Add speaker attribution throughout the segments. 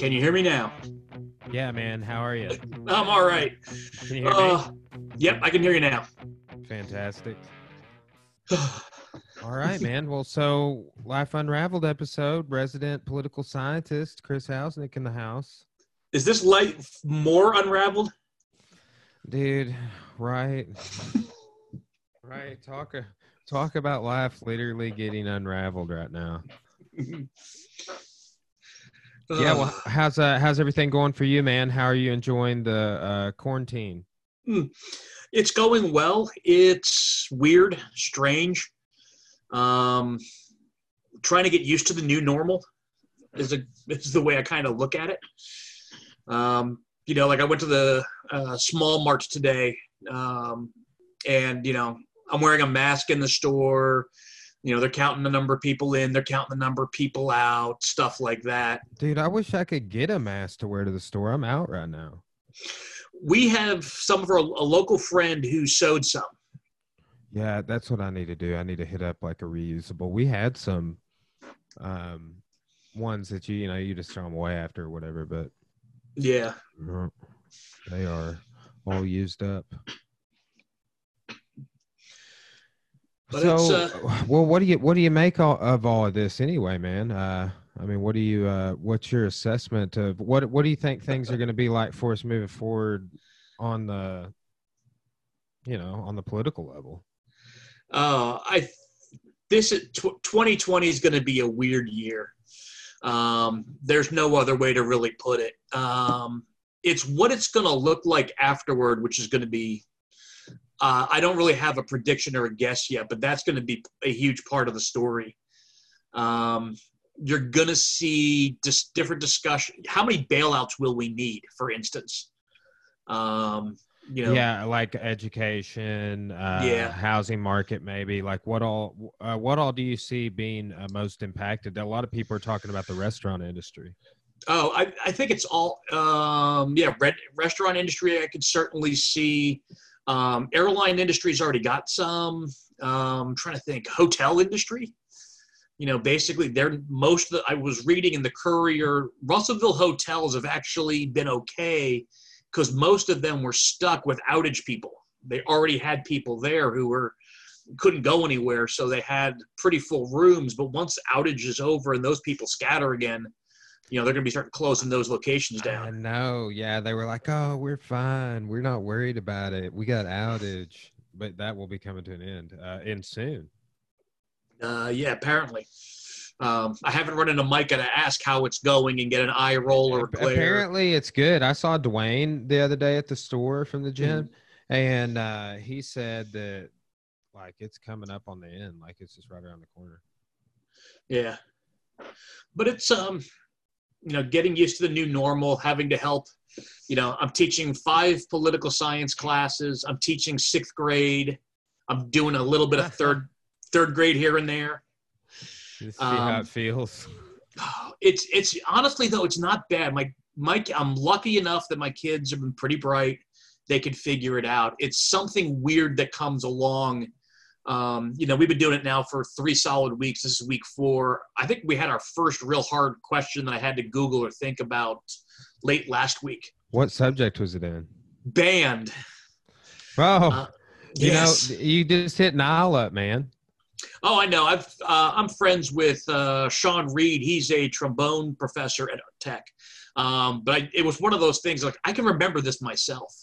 Speaker 1: Can you hear me now?
Speaker 2: Yeah, man. How are you?
Speaker 1: I'm all right.
Speaker 2: Can you hear
Speaker 1: Uh, yep, I can hear you now.
Speaker 2: Fantastic. All right, man. Well, so Life Unraveled episode, resident political scientist Chris Hausnick in the house.
Speaker 1: Is this light more unraveled?
Speaker 2: Dude, right. right. Talk talk about life literally getting unraveled right now. Yeah, well, how's uh how's everything going for you, man? How are you enjoying the uh quarantine?
Speaker 1: it's going well. It's weird, strange. Um, trying to get used to the new normal is a is the way I kind of look at it. Um, you know, like I went to the uh, small mart today, um, and you know, I'm wearing a mask in the store. You know, they're counting the number of people in, they're counting the number of people out, stuff like that.
Speaker 2: Dude, I wish I could get a mask to wear to the store. I'm out right now.
Speaker 1: We have some of our a local friend who sewed some.
Speaker 2: Yeah, that's what I need to do. I need to hit up like a reusable. We had some um ones that you you know you just throw them away after or whatever, but
Speaker 1: Yeah.
Speaker 2: they are all used up.
Speaker 1: But
Speaker 2: so,
Speaker 1: it's, uh,
Speaker 2: well, what do you what do you make all, of all of this anyway, man? Uh, I mean, what do you uh, what's your assessment of what what do you think things are going to be like for us moving forward on the you know on the political level?
Speaker 1: Uh, I this 2020 is going to be a weird year. Um, there's no other way to really put it. Um, it's what it's going to look like afterward, which is going to be. Uh, I don't really have a prediction or a guess yet, but that's going to be a huge part of the story. Um, you're going to see just different discussion. How many bailouts will we need, for instance? Um, you know,
Speaker 2: yeah, like education, uh,
Speaker 1: Yeah.
Speaker 2: housing market, maybe. Like, what all uh, what all do you see being uh, most impacted? A lot of people are talking about the restaurant industry.
Speaker 1: Oh, I, I think it's all um, yeah. Red, restaurant industry, I could certainly see. Um, airline industry's already got some. Um, trying to think, hotel industry. You know, basically, they're most of the. I was reading in the Courier, Russellville hotels have actually been okay because most of them were stuck with outage people. They already had people there who were couldn't go anywhere, so they had pretty full rooms. But once outage is over and those people scatter again, you know they're going to be starting closing those locations
Speaker 2: I
Speaker 1: down.
Speaker 2: know. Yeah, they were like, "Oh, we're fine. We're not worried about it. We got outage." But that will be coming to an end, uh, in soon.
Speaker 1: Uh, yeah, apparently. Um, I haven't run into Micah to ask how it's going and get an eye roll or.
Speaker 2: Apparently, it's good. I saw Dwayne the other day at the store from the gym,
Speaker 1: Mm-hmm.
Speaker 2: and uh, he said that like it's coming up on the end, like it's just right around the corner.
Speaker 1: Yeah, but it's um, you know, getting used to the new normal, having to help. You know, I'm teaching five political science classes. I'm teaching sixth grade. I'm doing a little bit of third third grade here and there.
Speaker 2: Just see how
Speaker 1: Um,
Speaker 2: it feels.
Speaker 1: it's it's honestly though it's not bad. My Mike, I'm lucky enough that my kids have been pretty bright. They can figure it out. It's something weird that comes along. Um, you know, we've been doing it now for three solid weeks. This is week four. I think we had our first real hard question that I had to Google or think about late last week.
Speaker 2: What subject was it in?
Speaker 1: Band.
Speaker 2: Oh,
Speaker 1: Uh,
Speaker 2: you
Speaker 1: yes.
Speaker 2: know, you just hit Nile up, man.
Speaker 1: Oh, I know. I've uh, I'm friends with uh, Sean Reed. He's a trombone professor at Tech. Um, but I, it was one of those things like I can remember this myself.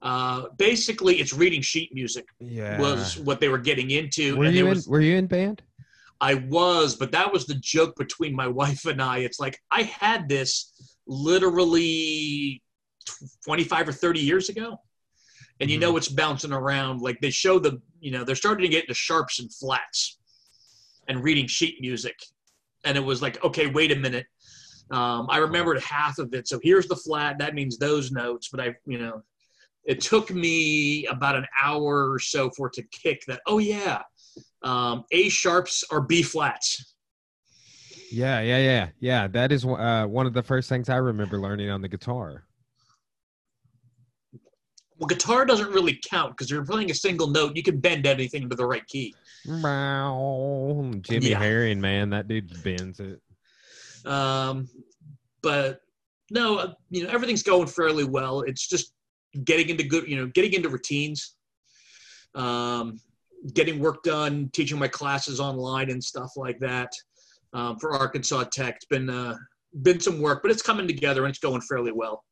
Speaker 1: Uh, basically, it's reading sheet music
Speaker 2: Yeah.
Speaker 1: was what they were getting into,
Speaker 2: were you
Speaker 1: there
Speaker 2: in? Were you in band?
Speaker 1: I was, but that was the joke between my wife and I. It's like I had this literally 25 or 30 years ago. And you know it's bouncing around. Like they show the, you know, they're starting to get into sharps and flats and reading sheet music. And it was like, okay, wait a minute. Um, I remembered half of it. So here's the flat. That means those notes. But I, you know, it took me about an hour or so for it to kick that. Oh yeah, um, A sharps are B flats.
Speaker 2: Yeah, yeah, yeah, yeah. That is uh, one of the first things I remember learning on the guitar.
Speaker 1: Well, guitar doesn't really count because you're playing a single note. You can bend anything into the right key.
Speaker 2: Wow, Jimmy
Speaker 1: Yeah.
Speaker 2: Herring, man, that dude bends it.
Speaker 1: Um, but no, uh, you know everything's going fairly well. It's just getting into good, you know, getting into routines, um, getting work done, teaching my classes online and stuff like that. Um, for Arkansas Tech, it's been uh, been some work, but it's coming together and it's going fairly well.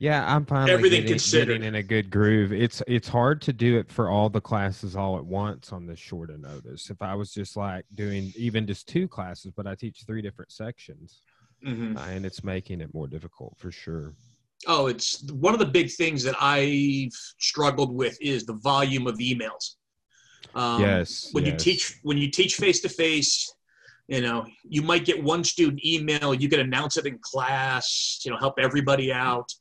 Speaker 2: Yeah, I'm finally
Speaker 1: Everything
Speaker 2: getting,
Speaker 1: considered.
Speaker 2: getting in a good groove. It's it's hard to do it for all the classes all at once on this short of notice. If I was just like doing even just two classes, but I teach three different sections,
Speaker 1: Mm-hmm.
Speaker 2: uh, and it's making it more difficult for sure.
Speaker 1: Oh, it's one of the big things that I've struggled with is the volume of emails. Um,
Speaker 2: yes.
Speaker 1: When you teach when you teach face to face, you know, you might get one student email, you can announce it in class, you know, help everybody out.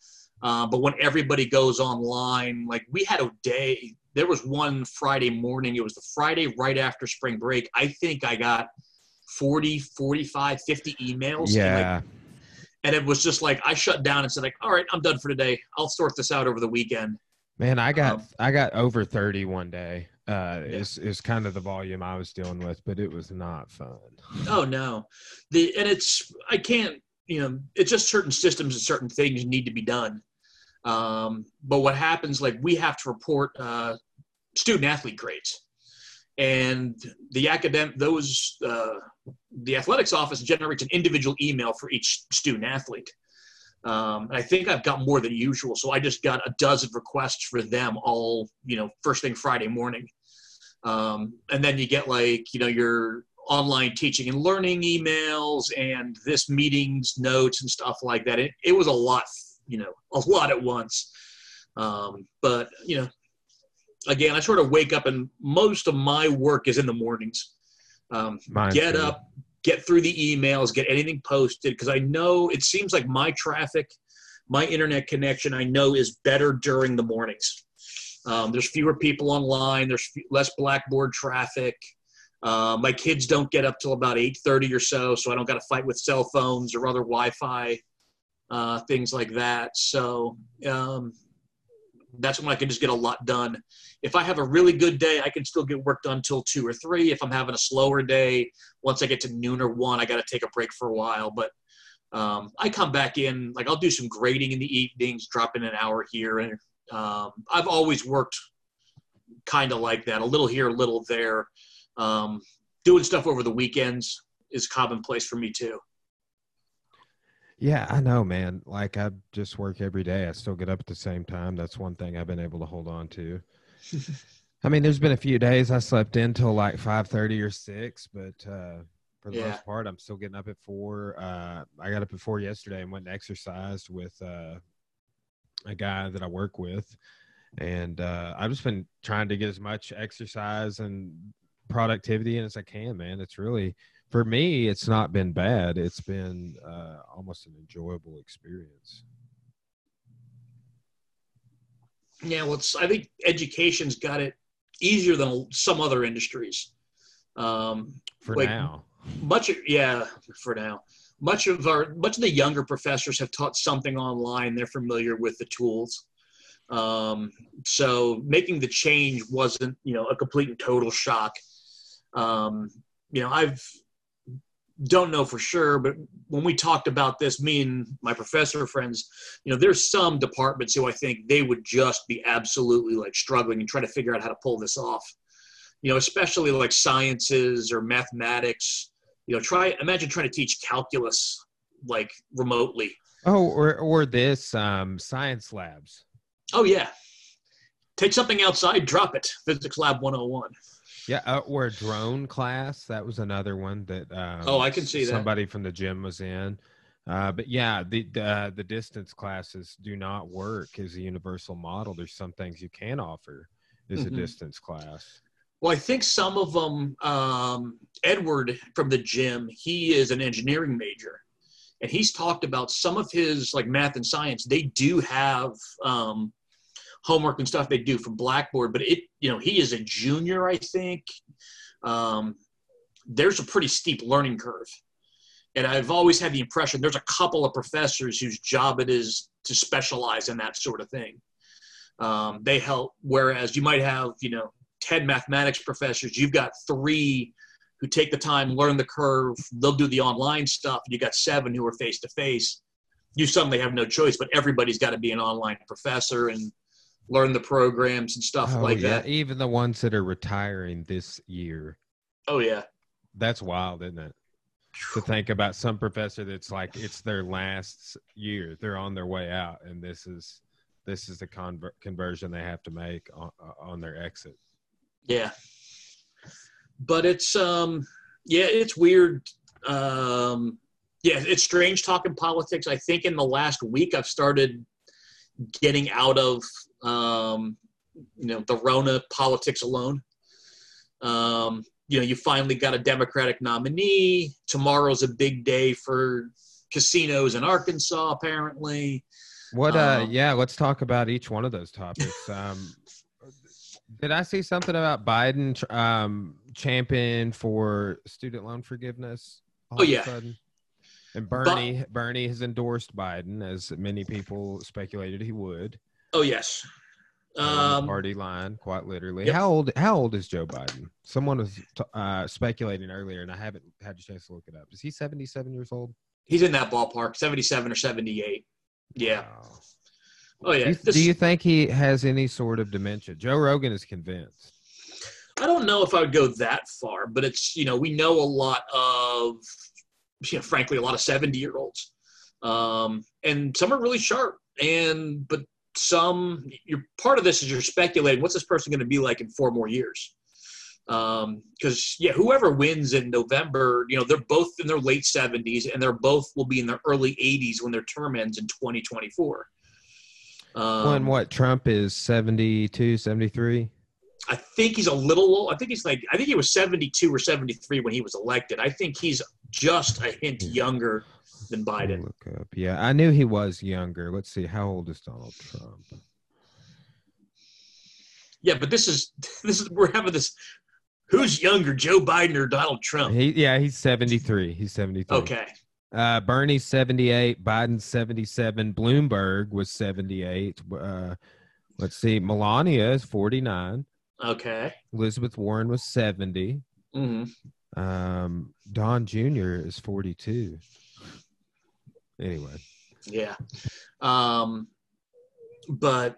Speaker 1: Uh, but when everybody goes online, like we had a day, there was one Friday morning, it was the Friday right after spring break. I think I got 40, 45, 50 emails. and, like,
Speaker 2: yeah,
Speaker 1: and it was just like I shut down and said like, all right, I'm done for today. I'll sort this out over the weekend.
Speaker 2: man, I got
Speaker 1: um,
Speaker 2: I got over thirty one day. Uh, is is kind of the volume I was dealing with, but it was not fun.
Speaker 1: Oh no, the and it's I can't you know it's just certain systems and certain things need to be done. Um, but what happens like we have to report uh, student athlete grades, and the academic those uh, the athletics office generates an individual email for each student athlete. Um, I think I've got more than usual, so I just got a dozen requests for them all, you know, first thing Friday morning. Um, and then you get like, you know, your online teaching and learning emails and this meetings notes and stuff like that. It, it was a lot, you know, a lot at once. Um, but, you know, again, I sort of wake up and most of my work is in the mornings. Um, get
Speaker 2: too.
Speaker 1: up, get through the emails, get anything posted because I know it seems like my traffic, my internet connection, I know is better during the mornings. Um, there's fewer people online. There's less Blackboard traffic. Uh, my kids don't get up till about 8:30 or so, so I don't got to fight with cell phones or other Wi-Fi uh, things like that. So um, that's when I can just get a lot done. If I have a really good day, I can still get work done till two or three. If I'm having a slower day, once I get to noon or one, I got to take a break for a while. But um, I come back in, like I'll do some grading in the evenings, drop in an hour here, and um, I've always worked kind of like that, a little here, a little there. Um, doing stuff over the weekends is commonplace for me too.
Speaker 2: Yeah, I know, man. Like I just work every day. I still get up at the same time. That's one thing I've been able to hold on to. I mean, there's been a few days I slept in till like five thirty or six, but uh, for the
Speaker 1: Yeah.
Speaker 2: most part, I'm still getting up at four. Uh, I got up at four yesterday and went and exercised with uh, a guy that I work with, and uh, I've just been trying to get as much exercise and productivity in as I can. Man, it's really for me. It's not been bad. It's been uh, almost an enjoyable experience.
Speaker 1: Yeah, well, it's, I think education's got it easier than some other industries. Um,
Speaker 2: For
Speaker 1: Like,
Speaker 2: now,
Speaker 1: much, yeah, for now, much of our much of the younger professors have taught something online. They're familiar with the tools. Um, so making the change wasn't, you know, a complete and total shock. Um, you know, I've don't know for sure, but when we talked about this, me and my professor friends, you know, there's some departments who I think they would just be absolutely like struggling and trying to figure out how to pull this off. You know, especially like sciences or mathematics. You know, try imagine trying to teach calculus like remotely.
Speaker 2: oh, or or this um, science labs.
Speaker 1: Oh yeah. Take something outside, drop it. Physics Lab 101.
Speaker 2: Yeah, uh, or a drone class. That was another one that. Um,
Speaker 1: Oh, I can see that.
Speaker 2: Somebody from the gym was in. Uh, but yeah, the the, uh, the distance classes do not work as a universal model. There's some things you can offer as
Speaker 1: Mhm.
Speaker 2: a distance class.
Speaker 1: Well, I think some of them, um, Edward from the gym, he is an engineering major. And he's talked about some of his like math and science, they do have um, homework and stuff they do from Blackboard, but it, you know, he is a junior, I think. Um, there's a pretty steep learning curve. And I've always had the impression there's a couple of professors whose job it is to specialize in that sort of thing. Um, they help. Whereas you might have, you know, 10 mathematics professors, you've got three who take the time, learn the curve, they'll do the online stuff. You got seven who are face to face. You suddenly have no choice, but everybody's got to be an online professor and learn the programs and stuff
Speaker 2: Oh,
Speaker 1: like
Speaker 2: yeah.
Speaker 1: that.
Speaker 2: Even the ones that are retiring this year.
Speaker 1: Oh yeah.
Speaker 2: That's wild, isn't it? To think about some professor that's like it's their last year, they're on their way out, and this is this is the conver- conversion they have to make on, on their exit.
Speaker 1: Yeah. But it's um yeah, it's weird. Um yeah, it's strange talking politics. I think in the last week I've started getting out of um you know the Rona politics alone. Um you know, you finally got a Democratic nominee. Tomorrow's a big day for casinos in Arkansas, apparently.
Speaker 2: What? Uh,
Speaker 1: Um,
Speaker 2: yeah, let's talk about each one of those topics. Um, did I see something about Biden um, champion for student loan forgiveness? all
Speaker 1: Oh,
Speaker 2: of a
Speaker 1: yeah.
Speaker 2: sudden? And Bernie, Bernie has endorsed Biden, as many people speculated he would.
Speaker 1: Oh yes. Um,
Speaker 2: party line, quite literally.
Speaker 1: yep.
Speaker 2: How old? How old is Joe Biden? Someone was t- uh, speculating earlier, and I haven't had a chance to look it up. Is he seventy-seven years old?
Speaker 1: he's in that ballpark, 77 or 78. Yeah.
Speaker 2: Wow.
Speaker 1: Oh yeah.
Speaker 2: Do you,
Speaker 1: This-
Speaker 2: do you think he has any sort of dementia? Joe Rogan is convinced.
Speaker 1: I don't know if I would go that far, but it's you know we know a lot of you know frankly a lot of seventy year olds, um, and some are really sharp, and but some you're part of this is you're speculating what's this person going to be like in four more years, because yeah whoever wins in November you know they're both in their late seventies and they're both will be in their early eighties when their term ends in twenty twenty four. Um,
Speaker 2: when what Trump is 72, 73?
Speaker 1: I think he's a little. I think he's like I think he was 72 or 73 when he was elected. I think he's just a hint younger than Biden.
Speaker 2: Look up. Yeah, I knew he was younger. Let's see. How old is Donald Trump?
Speaker 1: Yeah, but this is this is we're having this who's younger, Joe Biden or Donald Trump?
Speaker 2: He, yeah, he's 73. He's 73.
Speaker 1: Okay.
Speaker 2: Uh, Bernie's 78, Biden 77, Bloomberg was 78. Uh, let's see, Melania is 49,
Speaker 1: Okay.
Speaker 2: Elizabeth Warren was 70,
Speaker 1: hmm
Speaker 2: um, Don Jr. is 42. Anyway,
Speaker 1: Yeah. Um but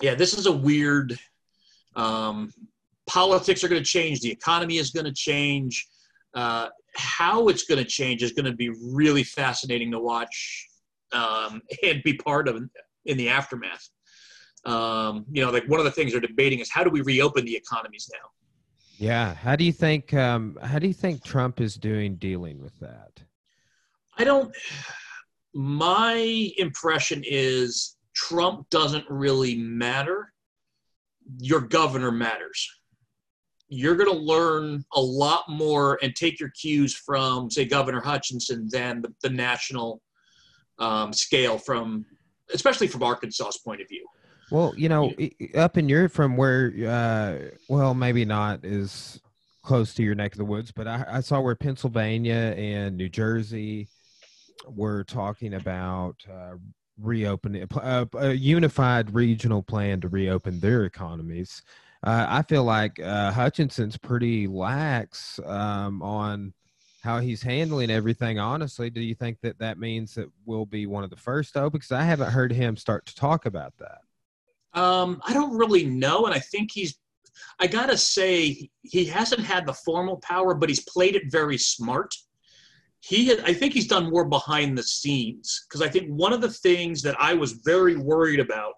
Speaker 1: yeah, this is a weird um politics are going to change, the economy is going to change. Uh how it's going to change is going to be really fascinating to watch um, and be part of in the aftermath. Um, you know, like one of the things they're debating is how do we reopen the economies now?
Speaker 2: yeah. How do you think? Um, how do you think Trump is doing dealing with that?
Speaker 1: I don't. My impression is Trump doesn't really matter. Your governor matters. You're going to learn a lot more and take your cues from, say, Governor Hutchinson than the, the national um, scale from, especially from Arkansas's point of view.
Speaker 2: Well, you know, up in your from where, uh, well, maybe not as close to your neck of the woods, but I, I saw where Pennsylvania and New Jersey were talking about uh, reopening uh, a unified regional plan to reopen their economies. Uh, I feel like uh, Hutchinson's pretty lax um, on how he's handling everything. Honestly, do you think that that means that we'll be one of the first to open? Because I haven't heard him start to talk about that.
Speaker 1: Um, I don't really know, and I think he's. I gotta say, he hasn't had the formal power, but he's played it very smart. He, had, I think, he's done more behind the scenes because I think one of the things that I was very worried about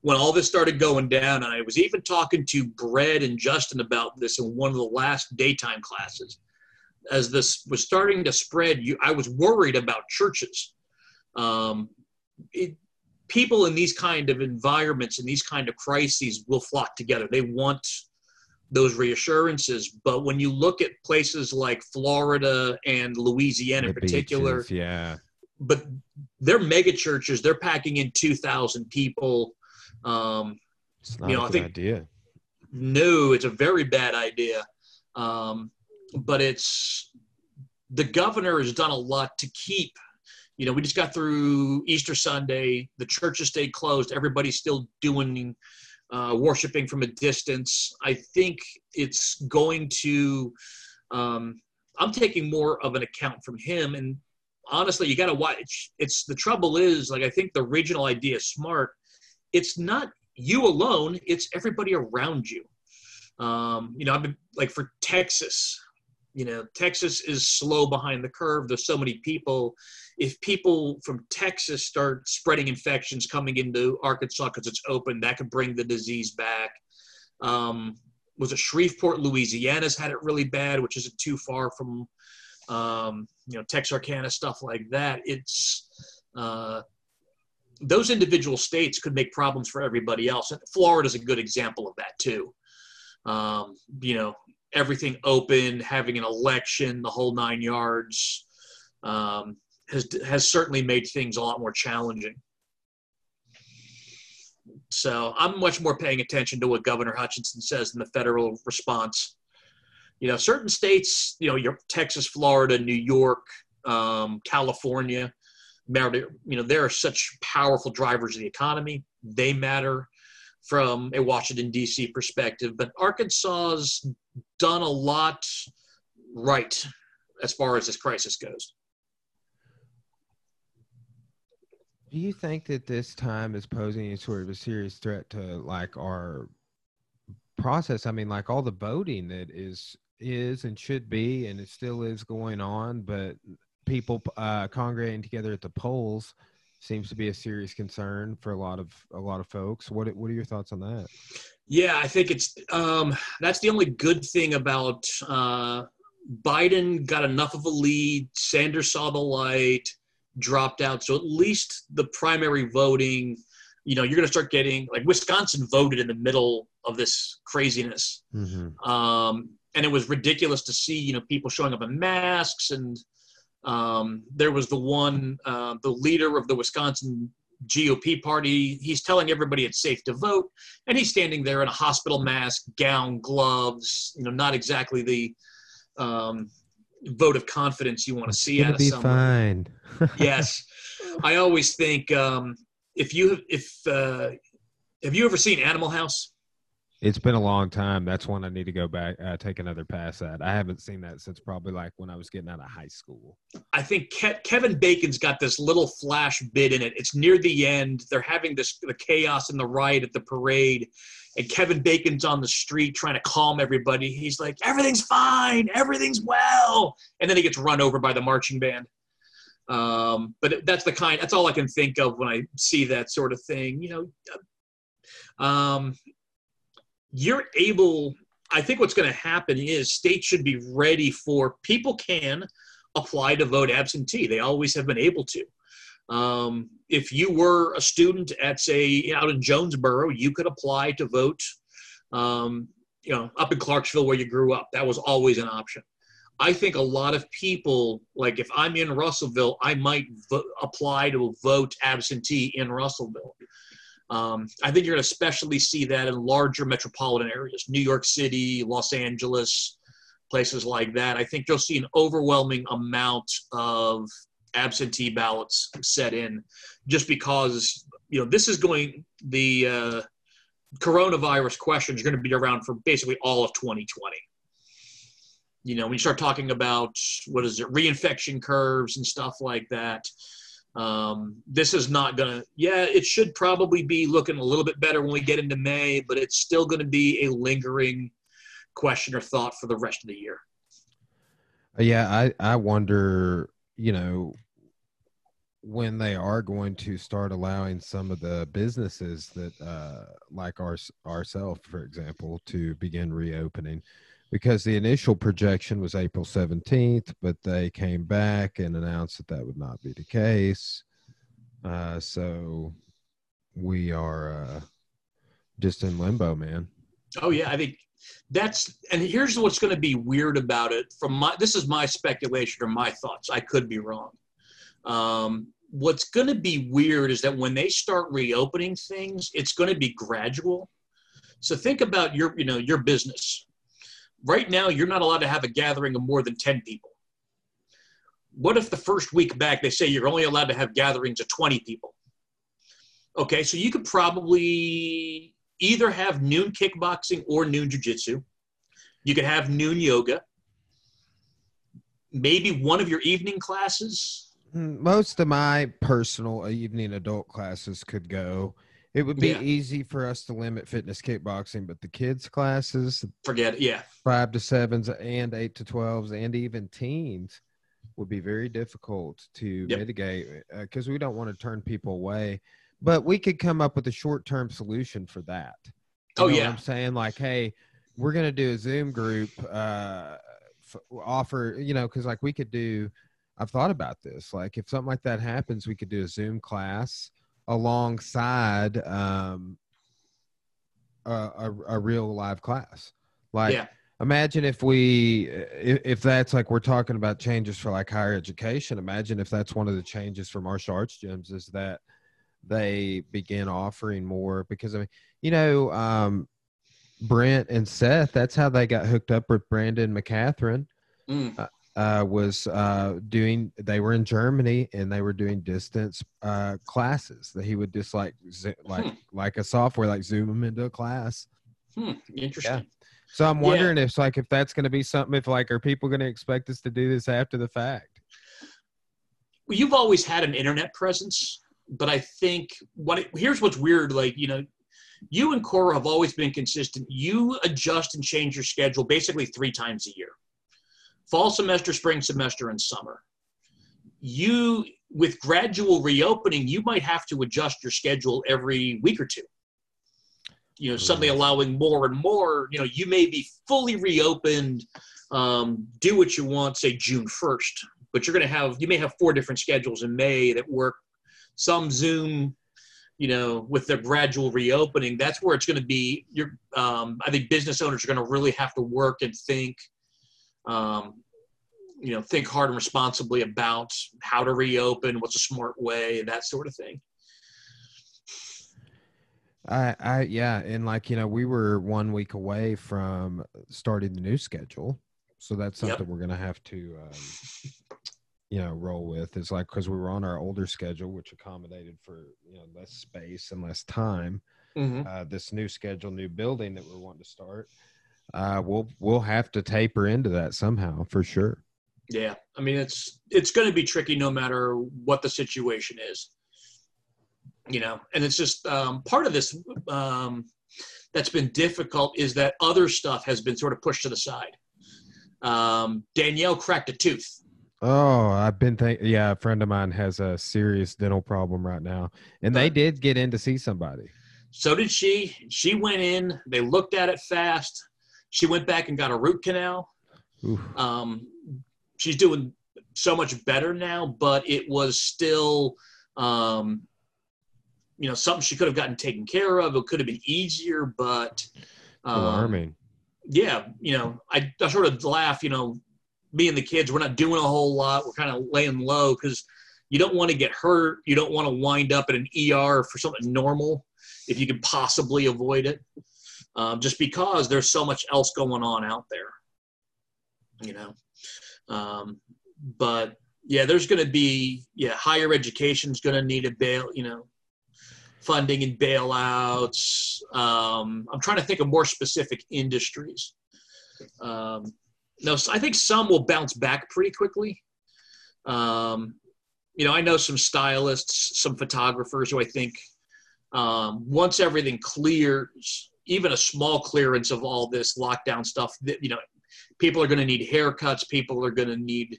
Speaker 1: when all this started going down, and I was even talking to Brad and Justin about this in one of the last daytime classes, as this was starting to spread, you, I was worried about churches. Um, it, people in these kind of environments and these kind of crises will flock together. They want those reassurances. But when you look at places like Florida and Louisiana in particular,
Speaker 2: beaches, yeah.
Speaker 1: but they're mega churches. They're packing in 2,000 people. Um,
Speaker 2: It's not
Speaker 1: You
Speaker 2: a
Speaker 1: know, I think-
Speaker 2: idea.
Speaker 1: no, it's a very bad idea. Um, but it's the governor has done a lot to keep you know, we just got through Easter Sunday. The churches stayed closed. Everybody's still doing uh, worshiping from a distance. I think it's going to. Um, I'm taking more of an account from him, and honestly, you got to watch. It's the trouble is like I think the original idea is smart. It's not you alone; it's everybody around you. Um, you know, I've been like for Texas. You know, Texas is slow behind the curve. There's so many people. If people from Texas start spreading infections coming into Arkansas because it's open, that could bring the disease back. Um, was it Shreveport, Louisiana's had it really bad, which isn't too far from um, you know Texarkana stuff like that. It's uh, those individual states could make problems for everybody else. Florida's a good example of that too. Um, you know, everything open, having an election, the whole nine yards, um, has has certainly made things a lot more challenging. So I'm much more paying attention to what Governor Hutchinson says in the federal response. You know, certain states, you know, your Texas, Florida, New York, um, California, matter. You know, there are such powerful drivers of the economy. They matter from a Washington D.C. perspective, but Arkansas's done a lot right as far as this crisis goes.
Speaker 2: Do you think that this time is posing any sort of a serious threat to like our process? I mean, like all the voting that is is and should be, and it still is going on, but people uh, congregating together at the polls seems to be a serious concern for a lot of a lot of folks. What what are your thoughts on that?
Speaker 1: Yeah, I think it's um, that's the only good thing about uh, Biden got enough of a lead. Sanders saw the light dropped out. So at least the primary voting, you know, you're going to start getting like Wisconsin voted in the middle of this craziness. Mm-hmm. Um, and it was ridiculous to see, you know, people showing up in masks. And um, there was the one, uh, the leader of the Wisconsin GOP party. He's telling everybody it's safe to vote. And he's standing there in a hospital mask, gown, gloves, you know, not exactly the, um, vote of confidence you want to see out of
Speaker 2: be
Speaker 1: someone. Fine. yes, I always think um, if you if uh, have you ever seen Animal House?
Speaker 2: It's been a long time. That's one I need to go back, uh, take another pass at. I haven't seen that since probably like when I was getting out of high school.
Speaker 1: I think Ke- Kevin Bacon's got this little flash bit in it. It's near the end. They're having this the chaos and the riot at the parade, and Kevin Bacon's on the street trying to calm everybody. He's like, "Everything's fine, everything's well," and then he gets run over by the marching band. Um, but that's the kind. That's all I can think of when I see that sort of thing. You know, um, you're able. I think what's going to happen is states should be ready for people can apply to vote absentee. They always have been able to. Um, if you were a student at say out in Jonesboro, you could apply to vote. Um, you know, up in Clarksville where you grew up, that was always an option. I think a lot of people, like if I'm in Russellville, I might vo- apply to vote absentee in Russellville. Um, I think you're going to especially see that in larger metropolitan areas, New York City, Los Angeles, places like that. I think you'll see an overwhelming amount of absentee ballots set in just because you know this is going the uh, coronavirus questions are going to be around for basically all of 2020 you know when you start talking about what is it reinfection curves and stuff like that um, this is not going to yeah it should probably be looking a little bit better when we get into may but it's still going to be a lingering question or thought for the rest of the year.
Speaker 2: Yeah i i wonder you know when they are going to start allowing some of the businesses that uh, like our ourselves for example to begin reopening because the initial projection was april 17th but they came back and announced that that would not be the case. Uh, so we are uh, just in limbo man.
Speaker 1: Oh yeah i think that's and here's what's going to be weird about it. From my this is my speculation or my thoughts. I could be wrong. Um, what's going to be weird is that when they start reopening things, it's going to be gradual. So think about your, you know, your business. Right now, you're not allowed to have a gathering of more than 10 people. What if the first week back they say you're only allowed to have gatherings of 20 people? Okay, so you could probably either have noon kickboxing or noon jujitsu. You could have noon yoga. Maybe one of your evening classes.
Speaker 2: Mm, Most of my personal evening adult classes could go. It would be
Speaker 1: Yeah.
Speaker 2: easy for us to limit fitness kickboxing, but the kids' classes,
Speaker 1: Forget it. Yeah.
Speaker 2: five to sevens and eight to twelves, and even teens, would be very difficult to
Speaker 1: Yep.
Speaker 2: mitigate because we don't want to turn people away. But we could come up with a short-term solution for that. You
Speaker 1: Oh, yeah.
Speaker 2: I'm saying like, hey, we're gonna do a Zoom group. Uh, f- offer you know because like we could do. I've thought about this. Like if something like that happens, we could do a Zoom class alongside um, a, a, a real live class. Like
Speaker 1: Yeah.
Speaker 2: imagine if we if, if that's like we're talking about changes for like higher education. Imagine if that's one of the changes for martial arts gyms is that they begin offering more because I mean you know um, Brent and Seth. That's how they got hooked up with Brandon McCatherine
Speaker 1: Mm.
Speaker 2: uh, was uh, doing. They were in Germany and they were doing distance uh, classes. That he would just like zo- like
Speaker 1: Hmm.
Speaker 2: like a software like zoom them into a class.
Speaker 1: Hmm. Interesting.
Speaker 2: So I'm
Speaker 1: Yeah.
Speaker 2: wondering if like if that's going to be something. If like are people going to expect us to do this after the fact?
Speaker 1: Well, you've always had an internet presence, but I think what it, here's what's weird. Like you know, you and Cora have always been consistent. You adjust and change your schedule basically three times a year: fall semester, spring semester, and summer. You with gradual reopening, you might have to adjust your schedule every week or two. You know, suddenly
Speaker 2: Mhm.
Speaker 1: allowing more and more. You know, you may be fully reopened, um, do what you want, say June first, but you're going to have you may have four different schedules in May that work. Some Zoom, you know, with the gradual reopening. That's where it's going to be. You're, um, I think business owners are going to really have to work and think, um, you know, think hard and responsibly about how to reopen, what's a smart way, and that sort of thing.
Speaker 2: I, I, yeah, and like you know, we were one week away from starting the new schedule, so that's
Speaker 1: Yep.
Speaker 2: something we're gonna have to, um, you know, roll with. It's like because we were on our older schedule, which accommodated for you know less space and less time.
Speaker 1: Mm-hmm.
Speaker 2: Uh, this new schedule, new building that we're wanting to start, uh, we'll we'll have to taper into that somehow for sure.
Speaker 1: Yeah, I mean it's it's going to be tricky no matter what the situation is. You know, and it's just um, part of this um, that's been difficult is that other stuff has been sort of pushed to the side. Um, Danielle cracked a tooth.
Speaker 2: Oh, I've been thinking. Yeah, a friend of mine has a serious dental problem right now, and they did get in to see somebody.
Speaker 1: So did she. She went in. They looked at it fast. She went back and got a root canal. Um, she's doing so much better now, but it was still, um, you know, something she could have gotten taken care of. It could have been easier, but um,
Speaker 2: Alarming.
Speaker 1: yeah, you know, I, I sort of laugh, you know, me and the kids, we're not doing a whole lot. We're kind of laying low because you don't want to get hurt. You don't want to wind up in an ER for something normal if you can possibly avoid it. Um, just because there's so much else going on out there, you know. Um, but yeah, there's going to be yeah, higher education is going to need a bail, you know, funding and bailouts. Um, I'm trying to think of more specific industries. Um, no, I think some will bounce back pretty quickly. Um, you know, I know some stylists, some photographers who I think um, once everything clears, even a small clearance of all this lockdown stuff, that you know, people are going to need haircuts. People are going to need,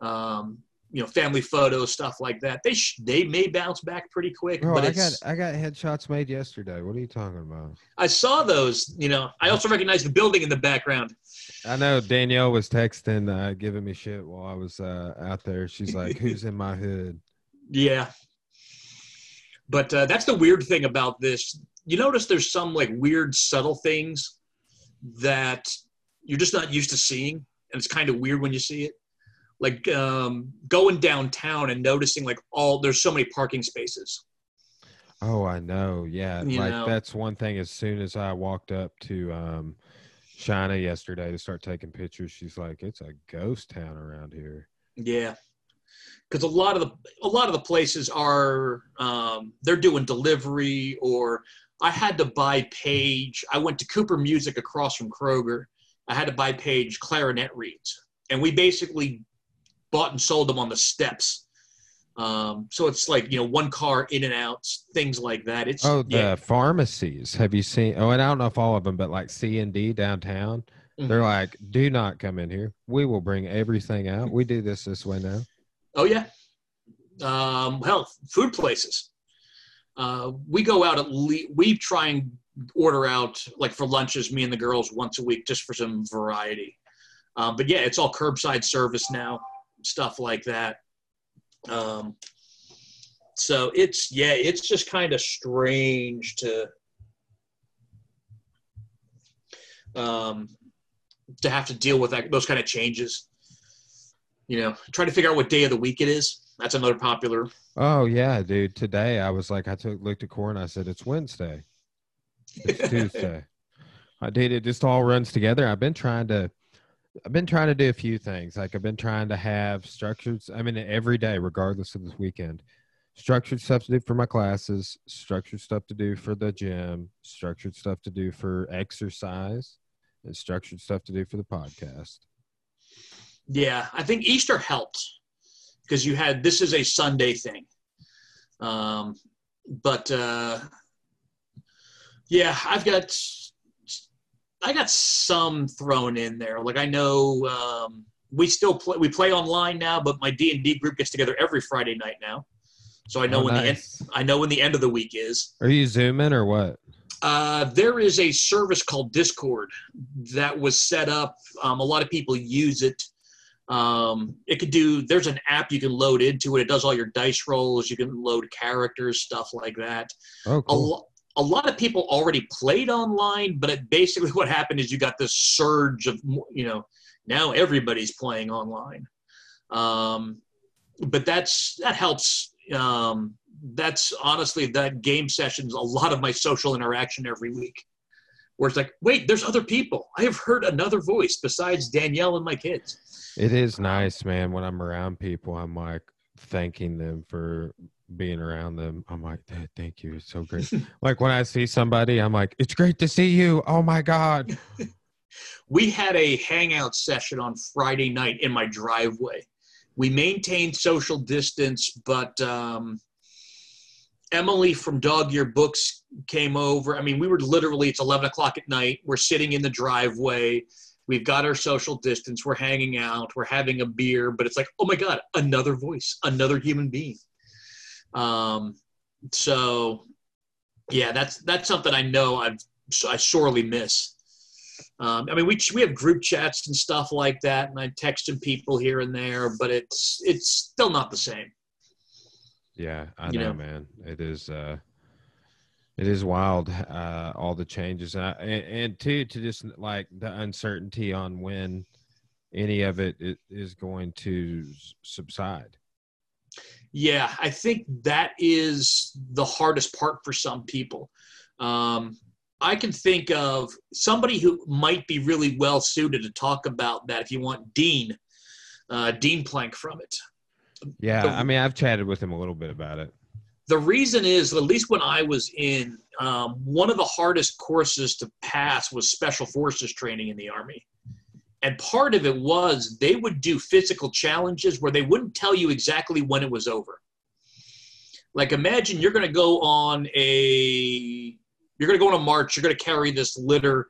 Speaker 1: um, you know, family photos, stuff like that. They sh- they may bounce back pretty quick.
Speaker 2: Bro,
Speaker 1: but
Speaker 2: I got I got headshots made yesterday. What are you talking about?
Speaker 1: I saw those. You know, I also recognize the building in the background.
Speaker 2: I know Danielle was texting, uh, giving me shit while I was uh, out there. She's like, "Who's in my hood?"
Speaker 1: Yeah. But uh, that's the weird thing about this. You notice there's some like weird, subtle things that you're just not used to seeing, and it's kind of weird when you see it. Like um, going downtown and noticing like all there's so many parking spaces.
Speaker 2: Oh, I know. Yeah,
Speaker 1: You
Speaker 2: like
Speaker 1: know.
Speaker 2: that's one thing. As soon as I walked up to um, China yesterday to start taking pictures, she's like, "It's a ghost town around here."
Speaker 1: Yeah. because a lot of the a lot of the places are um, they're doing delivery or I had to buy Page. I went to Cooper Music across from Kroger. I had to buy Page clarinet reeds, and we basically bought and sold them on the steps. Um, so it's like you know one car in and out, things like that. It's
Speaker 2: oh the
Speaker 1: yeah.
Speaker 2: pharmacies. Have you seen? Oh, and I don't know if all of them, but like C and D downtown, they're
Speaker 1: Mhm.
Speaker 2: like, do not come in here. We will bring everything out. We do this this way now.
Speaker 1: Oh yeah. Um, hell, food places. Uh, we go out at least. We try and order out like for lunches. Me and the girls once a week, just for some variety. Um, but yeah, it's all curbside service now, stuff like that. Um, so it's yeah, it's just kind of strange to um, to have to deal with that, those kind of changes. You know, try to figure out what day of the week it is. That's another popular.
Speaker 2: Oh yeah, dude. Today I was like, I took looked at Cora and I said, it's Wednesday. It's Tuesday. I did it. Just all runs together. I've been trying to. I've been trying to do a few things. Like I've been trying to have structured. I mean, every day, regardless of this weekend, structured stuff to do for my classes, structured stuff to do for the gym, structured stuff to do for exercise, and structured stuff to do for the podcast.
Speaker 1: Yeah, I think Easter helped because you had this is a Sunday thing. Um, but uh, yeah, I've got I got some thrown in there. Like I know um, we still play we play online now, but my D and D group gets together every Friday night now. So I know
Speaker 2: Oh,
Speaker 1: when the end. I know when the end of the week is.
Speaker 2: Are you zooming or what?
Speaker 1: Uh, there is a service called Discord that was set up. Um, a lot of people use it. Um, it could do. There's an app you can load into it. It does all your dice rolls. You can load characters, stuff like that.
Speaker 2: Oh,
Speaker 1: A, lo- a lot of people already played online, but it basically what happened is you got this surge of you know now everybody's playing online. Um, but that's that helps. Um, that's honestly that game sessions a lot of my social interaction every week. Where it's like, wait, there's other people. I have heard another voice besides Danielle and my kids.
Speaker 2: It is nice, man. When I'm around people, I'm like thanking them for being around them. I'm like, thank you. It's so great. like when I see somebody, I'm like, it's great to see you. Oh my God.
Speaker 1: we had a hangout session on Friday night in my driveway. We maintained social distance, but um, Emily from Dog Year Books came over. I mean, we were literally, it's 11 o'clock at night. We're sitting in the driveway. We've got our social distance. We're hanging out. We're having a beer, but it's like, oh my God, another voice, another human being. Um, so, yeah, that's that's something I know I've I sorely miss. Um, I mean, we we have group chats and stuff like that, and I'm texting people here and there, but it's it's still not the same.
Speaker 2: Yeah, I
Speaker 1: You
Speaker 2: know,
Speaker 1: know.
Speaker 2: man. It is uh it is wild, uh all the changes. And, I, and and two to just like the uncertainty on when any of it is going to subside.
Speaker 1: Yeah, I think that is the hardest part for some people. Um, I can think of somebody who might be really well suited to talk about that. If you want Dean, uh, Dean Plank from it.
Speaker 2: Yeah, I mean, I've chatted with him a little bit about it.
Speaker 1: The reason is at least when i was in um, one of the hardest courses to pass was special forces training in the army. And part of it was they would do physical challenges where they wouldn't tell you exactly when it was over. Like imagine you're going to go on a you're going to go on a march you're going to carry this litter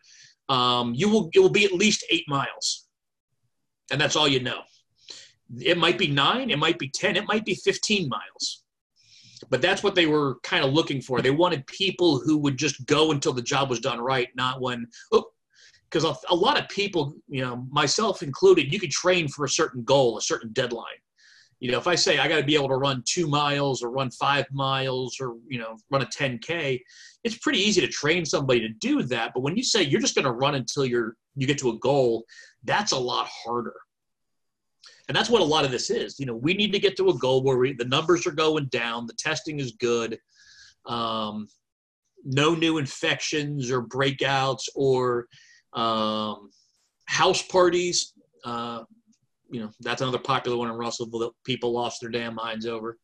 Speaker 1: um, you will it will be at least eight miles. And that's all you know. It might be nine it might be ten it might be 15 miles but that's what they were kind of looking for. They wanted people who would just go until the job was done right, not when, oh, because a, a lot of people, you know, myself included, you could train for a certain goal, a certain deadline. You know, if I say I got to be able to run two miles or run five miles or, you know, run a 10K, it's pretty easy to train somebody to do that. But when you say you're just going to run until you're, you get to a goal, that's a lot harder. And that's what a lot of this is. You know, we need to get to a goal where we, the numbers are going down, the testing is good, um, no new infections or breakouts or um, house parties. Uh, you know, that's another popular one in Russellville that people lost their damn minds over.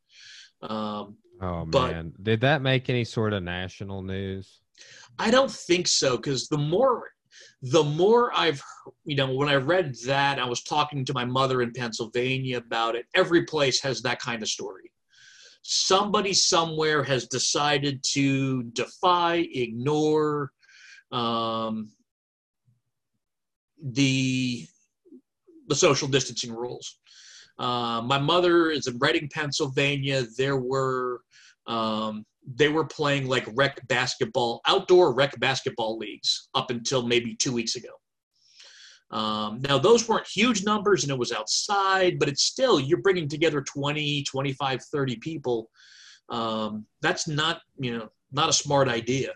Speaker 1: Um,
Speaker 2: Oh
Speaker 1: But-
Speaker 2: man, did that make any sort of national news?
Speaker 1: I don't think so because the more the more I've you know when I read that I was talking to my mother in Pennsylvania about it. Every place has that kind of story. Somebody somewhere has decided to defy, ignore um, the the social distancing rules. Uh, my mother is in Reading, Pennsylvania. There were um, they were playing like rec basketball, outdoor rec basketball leagues up until maybe two weeks ago. Um, now, those weren't huge numbers and it was outside, but it's still, you're bringing together 20, 25, 30 people. Um, that's not, you know, not a smart idea.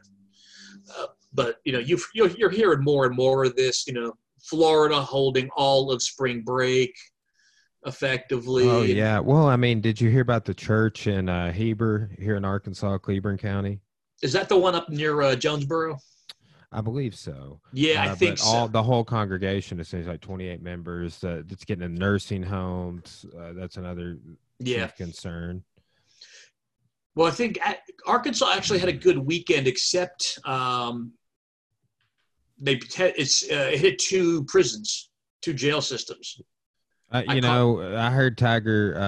Speaker 1: Uh, but, you know, you're, you're hearing more and more of this, you know, Florida holding all of spring break effectively.
Speaker 2: Oh yeah. Well, I mean, did you hear about the church in uh, Heber here in Arkansas, Cleburne County?
Speaker 1: Is that the one up near uh, Jonesboro?
Speaker 2: I believe so.
Speaker 1: Yeah, I
Speaker 2: Uh,
Speaker 1: think
Speaker 2: but
Speaker 1: so.
Speaker 2: all the whole congregation is like 28 members. Uh, that's getting in nursing homes. Uh, that's another
Speaker 1: yeah.
Speaker 2: concern.
Speaker 1: Well, I think Arkansas actually had a good weekend, except um, they it's uh, it hit two prisons, two jail systems.
Speaker 2: Uh,
Speaker 1: I
Speaker 2: you
Speaker 1: call-
Speaker 2: know, I heard Tiger uh,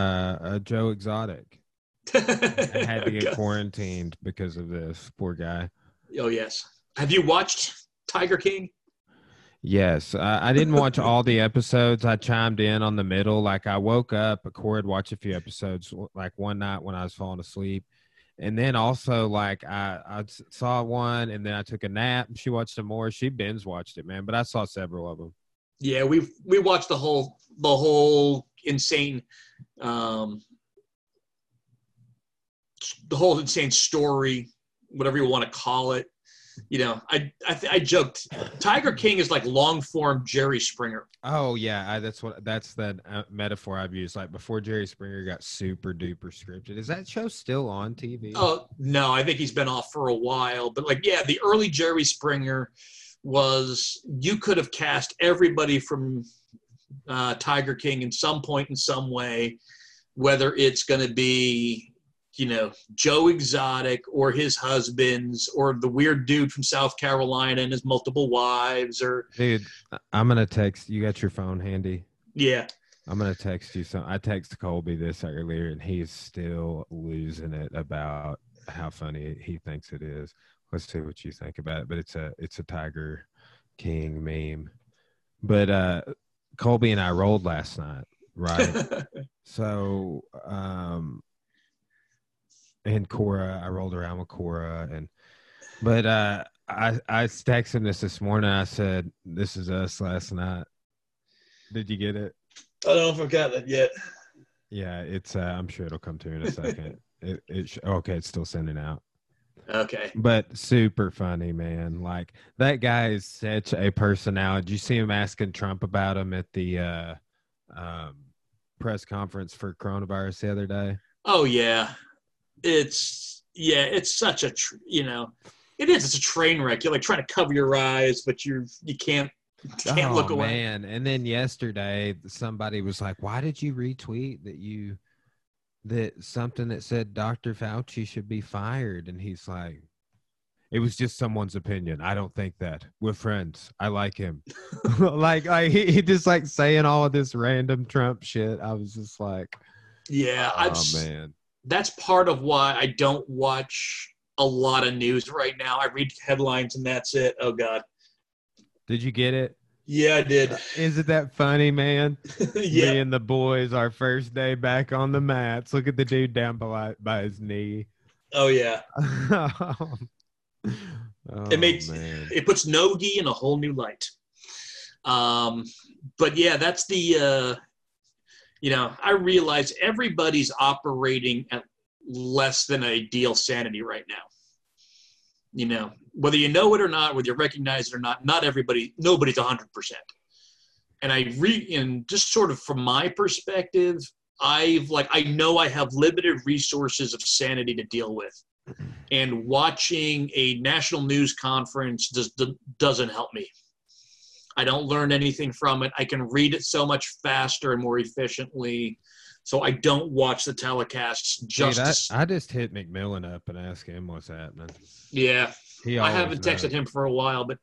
Speaker 2: uh, Joe Exotic had to get quarantined because of this. Poor guy.
Speaker 1: oh yes. Have you watched Tiger King?
Speaker 2: Yes, I, I didn't watch all the episodes. I chimed in on the middle. Like I woke up, Cora had watched a few episodes, like one night when I was falling asleep, and then also like I I saw one, and then I took a nap. She watched some more. She binge watched it, man. But I saw several of them.
Speaker 1: Yeah, we we watched the whole the whole insane, um, the whole insane story, whatever you want to call it. You know, I I, th- I joked. Tiger King is like long form Jerry Springer.
Speaker 2: Oh yeah, I, that's what that's that uh, metaphor I've used. Like before Jerry Springer got super duper scripted. Is that show still on TV?
Speaker 1: Oh no, I think he's been off for a while. But like, yeah, the early Jerry Springer was you could have cast everybody from uh, Tiger King in some point in some way, whether it's going to be you know Joe Exotic or his husbands or the weird dude from South Carolina and his multiple wives or
Speaker 2: Dude, I'm gonna text. You got your phone handy?
Speaker 1: yeah.
Speaker 2: I'm gonna text you some. I texted Colby this earlier, and he's still losing it about how funny he thinks it is. Let's see what you think about it. But it's a it's a Tiger King meme. But uh Colby and I rolled last night, right? so um and Cora, I rolled around with Cora, and but uh I I texted him this this morning. I said, "This is us last night." Did you get it?
Speaker 1: I don't know if I've that yet.
Speaker 2: Yeah, it's. Uh, I'm sure it'll come through in a second. it, it sh- okay. It's still sending out,
Speaker 1: Okay.
Speaker 2: but super funny, man. Like that guy is such a personality. You see him asking Trump about him at the uh, um, press conference for coronavirus the other day?
Speaker 1: Oh yeah, it's yeah, it's such a tr- you know, it is. It's a train wreck. You're like trying to cover your eyes, but you you can't can't
Speaker 2: oh,
Speaker 1: look away.
Speaker 2: man! And then yesterday, somebody was like, "Why did you retweet that you that something that said Dr. Fauci should be fired?" And he's like, "It was just someone's opinion. I don't think that. We're friends. I like him." like, like he, he just like saying all of this random Trump shit. I was just like,
Speaker 1: Yeah, I'm,
Speaker 2: "Oh
Speaker 1: s-
Speaker 2: man."
Speaker 1: that's part of why I don't watch a lot of news right now. I read headlines and that's it. Oh God.
Speaker 2: Did you get it?
Speaker 1: Yeah, I did.
Speaker 2: Isn't that funny, man?
Speaker 1: yeah.
Speaker 2: Me and the boys, our first day back on the mats. Look at the dude down by, by his knee.
Speaker 1: oh yeah.
Speaker 2: oh,
Speaker 1: It makes-
Speaker 2: man.
Speaker 1: It puts Nogi in a whole new light. Um, but yeah, that's the uh, you know I realize everybody's operating at less than ideal sanity right now. You know, whether you know it or not, whether you recognize it or not, not everybody, nobody's hundred percent. And I re and just sort of from my perspective, I've like I know I have limited resources of sanity to deal with mm-hmm. and watching a national news conference just doesn't help me. I don't learn anything from it. I can read it so much faster and more efficiently. So I don't watch the telecasts just.
Speaker 2: Dude, I, I just hit McMillan up and ask him what's happening.
Speaker 1: yeah, I haven't texted him for a while, but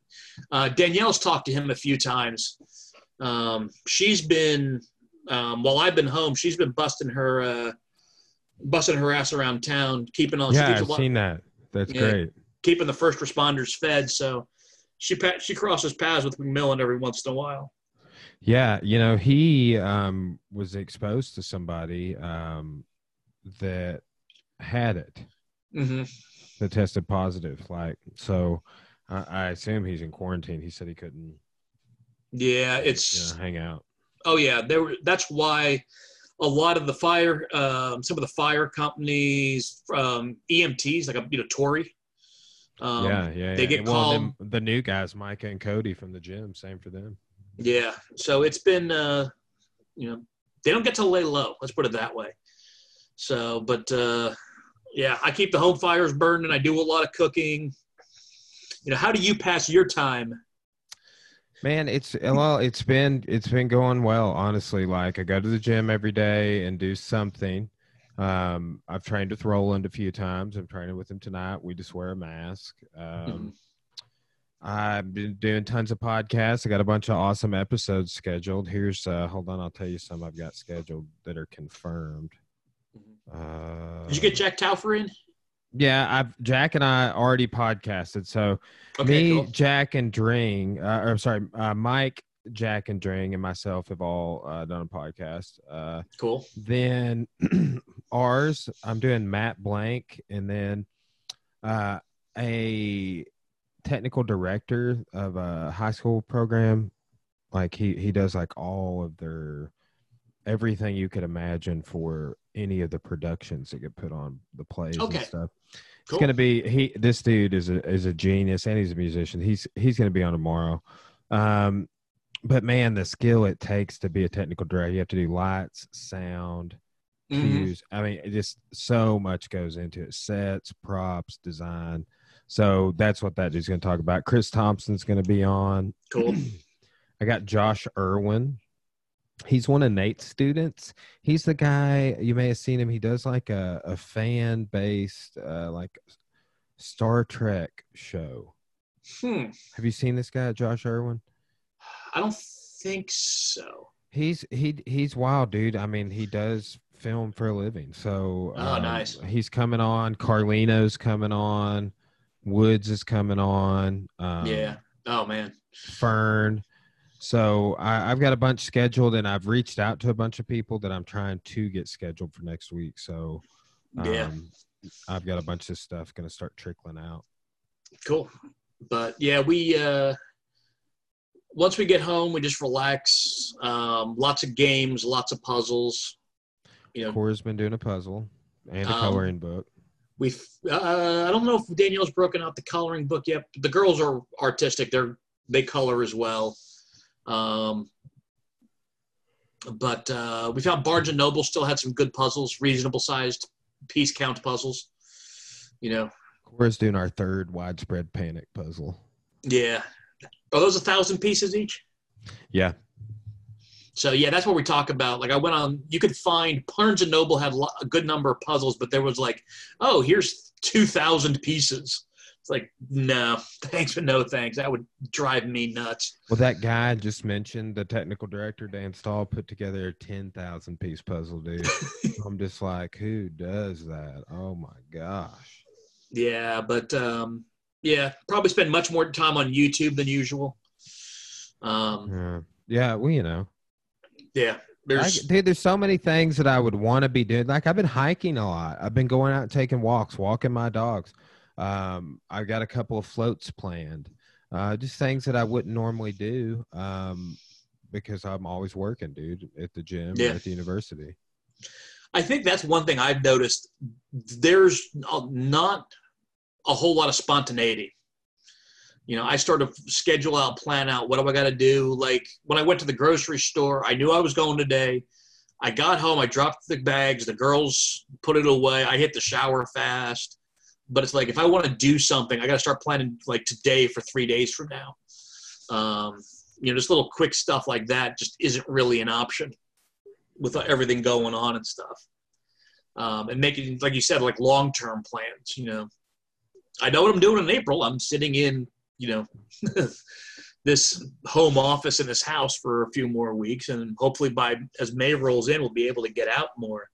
Speaker 1: uh, Danielle's talked to him a few times. Um, she's been um, while I've been home, she's been busting her uh, busting her ass around town, keeping on.
Speaker 2: Yeah, I've seen that. That's
Speaker 1: Yeah.
Speaker 2: great.
Speaker 1: keeping the first responders fed. So she she crosses paths with McMillan every once in a while.
Speaker 2: Yeah, you know, he um, was exposed to somebody um, that had it,
Speaker 1: hmm
Speaker 2: that tested positive. Like, so I, I assume he's in quarantine. He said he couldn't
Speaker 1: Yeah,
Speaker 2: you
Speaker 1: it's
Speaker 2: know, hang out.
Speaker 1: oh yeah. There were, that's why a lot of the fire, um, some of the fire companies, um, EMTs like a you know Tory. Um,
Speaker 2: yeah, yeah.
Speaker 1: they
Speaker 2: yeah.
Speaker 1: get
Speaker 2: well,
Speaker 1: called-
Speaker 2: the new guys, Micah and Cody from the gym. Same for them.
Speaker 1: Yeah. So it's been, uh, you know, they don't get to lay low. Let's put it that way. So, but uh, yeah, I keep the home fires burning. I do a lot of cooking. You know, how do you pass your time?
Speaker 2: Man, it's well, it's been it's been going well, honestly. Like I go to the gym every day and do something. Um, I've trained with Roland a few times. I'm training with him tonight. We just wear a mask. Um, I've been doing tons of podcasts. I got a bunch of awesome episodes scheduled. Here's uh hold on, I'll tell you some I've got scheduled that are confirmed. Uh,
Speaker 1: Did you get Jack Taufer in?
Speaker 2: yeah, I've Jack and I already podcasted. So
Speaker 1: Okay,
Speaker 2: me,
Speaker 1: cool.
Speaker 2: Jack, and Dring, uh, or sorry, uh, Mike, Jack, and Dring, and myself have all uh, done a podcast. Uh,
Speaker 1: Cool.
Speaker 2: then ours, I'm doing Matt Blank, and then uh, a technical director of a high school program. Like he he does like all of their everything you could imagine for any of the productions that get put on the plays
Speaker 1: Okay.
Speaker 2: and stuff.
Speaker 1: Cool.
Speaker 2: It's gonna be he. This dude is a is a genius, and he's a musician. He's he's gonna be on tomorrow. Um, but man, the skill it takes to be a technical director, you have to do lights, sound,
Speaker 1: Mhm.
Speaker 2: I mean, it just so much goes into it: sets, props, design. So that's what that dude's gonna talk about. Chris Thompson's gonna be on.
Speaker 1: Cool.
Speaker 2: I got Josh Irwin. He's one of Nate's students. He's the guy you may have seen him. He does like a, a fan based uh, like Star Trek show.
Speaker 1: Hmm.
Speaker 2: Have you seen this guy, Josh Irwin?
Speaker 1: I don't think so.
Speaker 2: He's he he's wild, dude. I mean, he does film for a living. So
Speaker 1: Oh,
Speaker 2: um,
Speaker 1: nice.
Speaker 2: He's coming on. Carlino's coming on. Woods is coming on. Um,
Speaker 1: yeah. Oh man.
Speaker 2: Fern. So I, I've got a bunch scheduled, and I've reached out to a bunch of people that I'm trying to get scheduled for next week. So
Speaker 1: Yeah.
Speaker 2: um, I've got a bunch of stuff going to start trickling out.
Speaker 1: Cool. But yeah, we uh once we get home, we just relax. Um, lots of games, lots of puzzles. You know,
Speaker 2: Cora's been doing a puzzle and a
Speaker 1: Um,
Speaker 2: coloring book.
Speaker 1: we uh, I don't know if Danielle's broken out the coloring book yet. But the girls are artistic; they're they color as well. Um, but uh, we found Barnes and Noble still had some good puzzles, reasonable sized piece count puzzles. You know,
Speaker 2: Cora's doing our third widespread panic puzzle.
Speaker 1: yeah. Are those a thousand pieces each?
Speaker 2: Yeah.
Speaker 1: So yeah, that's what we talk about. Like I went on, you could find Barnes and Noble had a good number of puzzles, but there was like, oh, here's two thousand pieces. It's like, no, thanks, but no thanks. That would drive me nuts.
Speaker 2: Well, that guy I just mentioned, the technical director, Dan Stahl, put together a 10,000 piece puzzle, dude. I'm just like, who does that? Oh my gosh.
Speaker 1: Yeah, but um, yeah, probably spend much more time on YouTube than usual. Um,
Speaker 2: Yeah. Yeah. Well, you know,
Speaker 1: yeah,
Speaker 2: I,
Speaker 1: there's
Speaker 2: dude, there's so many things that I would want to be doing. Like I've been hiking a lot. I've been going out and taking walks, walking my dogs. Um, I got a couple of floats planned. Uh, just things that I wouldn't normally do. Um, because I'm always working, dude, at the gym,
Speaker 1: Yeah.
Speaker 2: or at the university.
Speaker 1: I think that's one thing I've noticed. There's not a whole lot of spontaneity. You know, I start to schedule out, plan out what do I got to do. Like when I went to the grocery store, I knew I was going today. I got home, I dropped the bags, the girls put it away. I hit the shower fast. But it's like if I want to do something, I got to start planning like today for three days from now. Um, you know, just little quick stuff like that just isn't really an option with everything going on and stuff. Um, and making, like you said, like long term plans. You know, I know what I'm doing in April. I'm sitting in, you know, this home office in this house for a few more weeks, and hopefully by as May rolls in, we'll be able to get out more.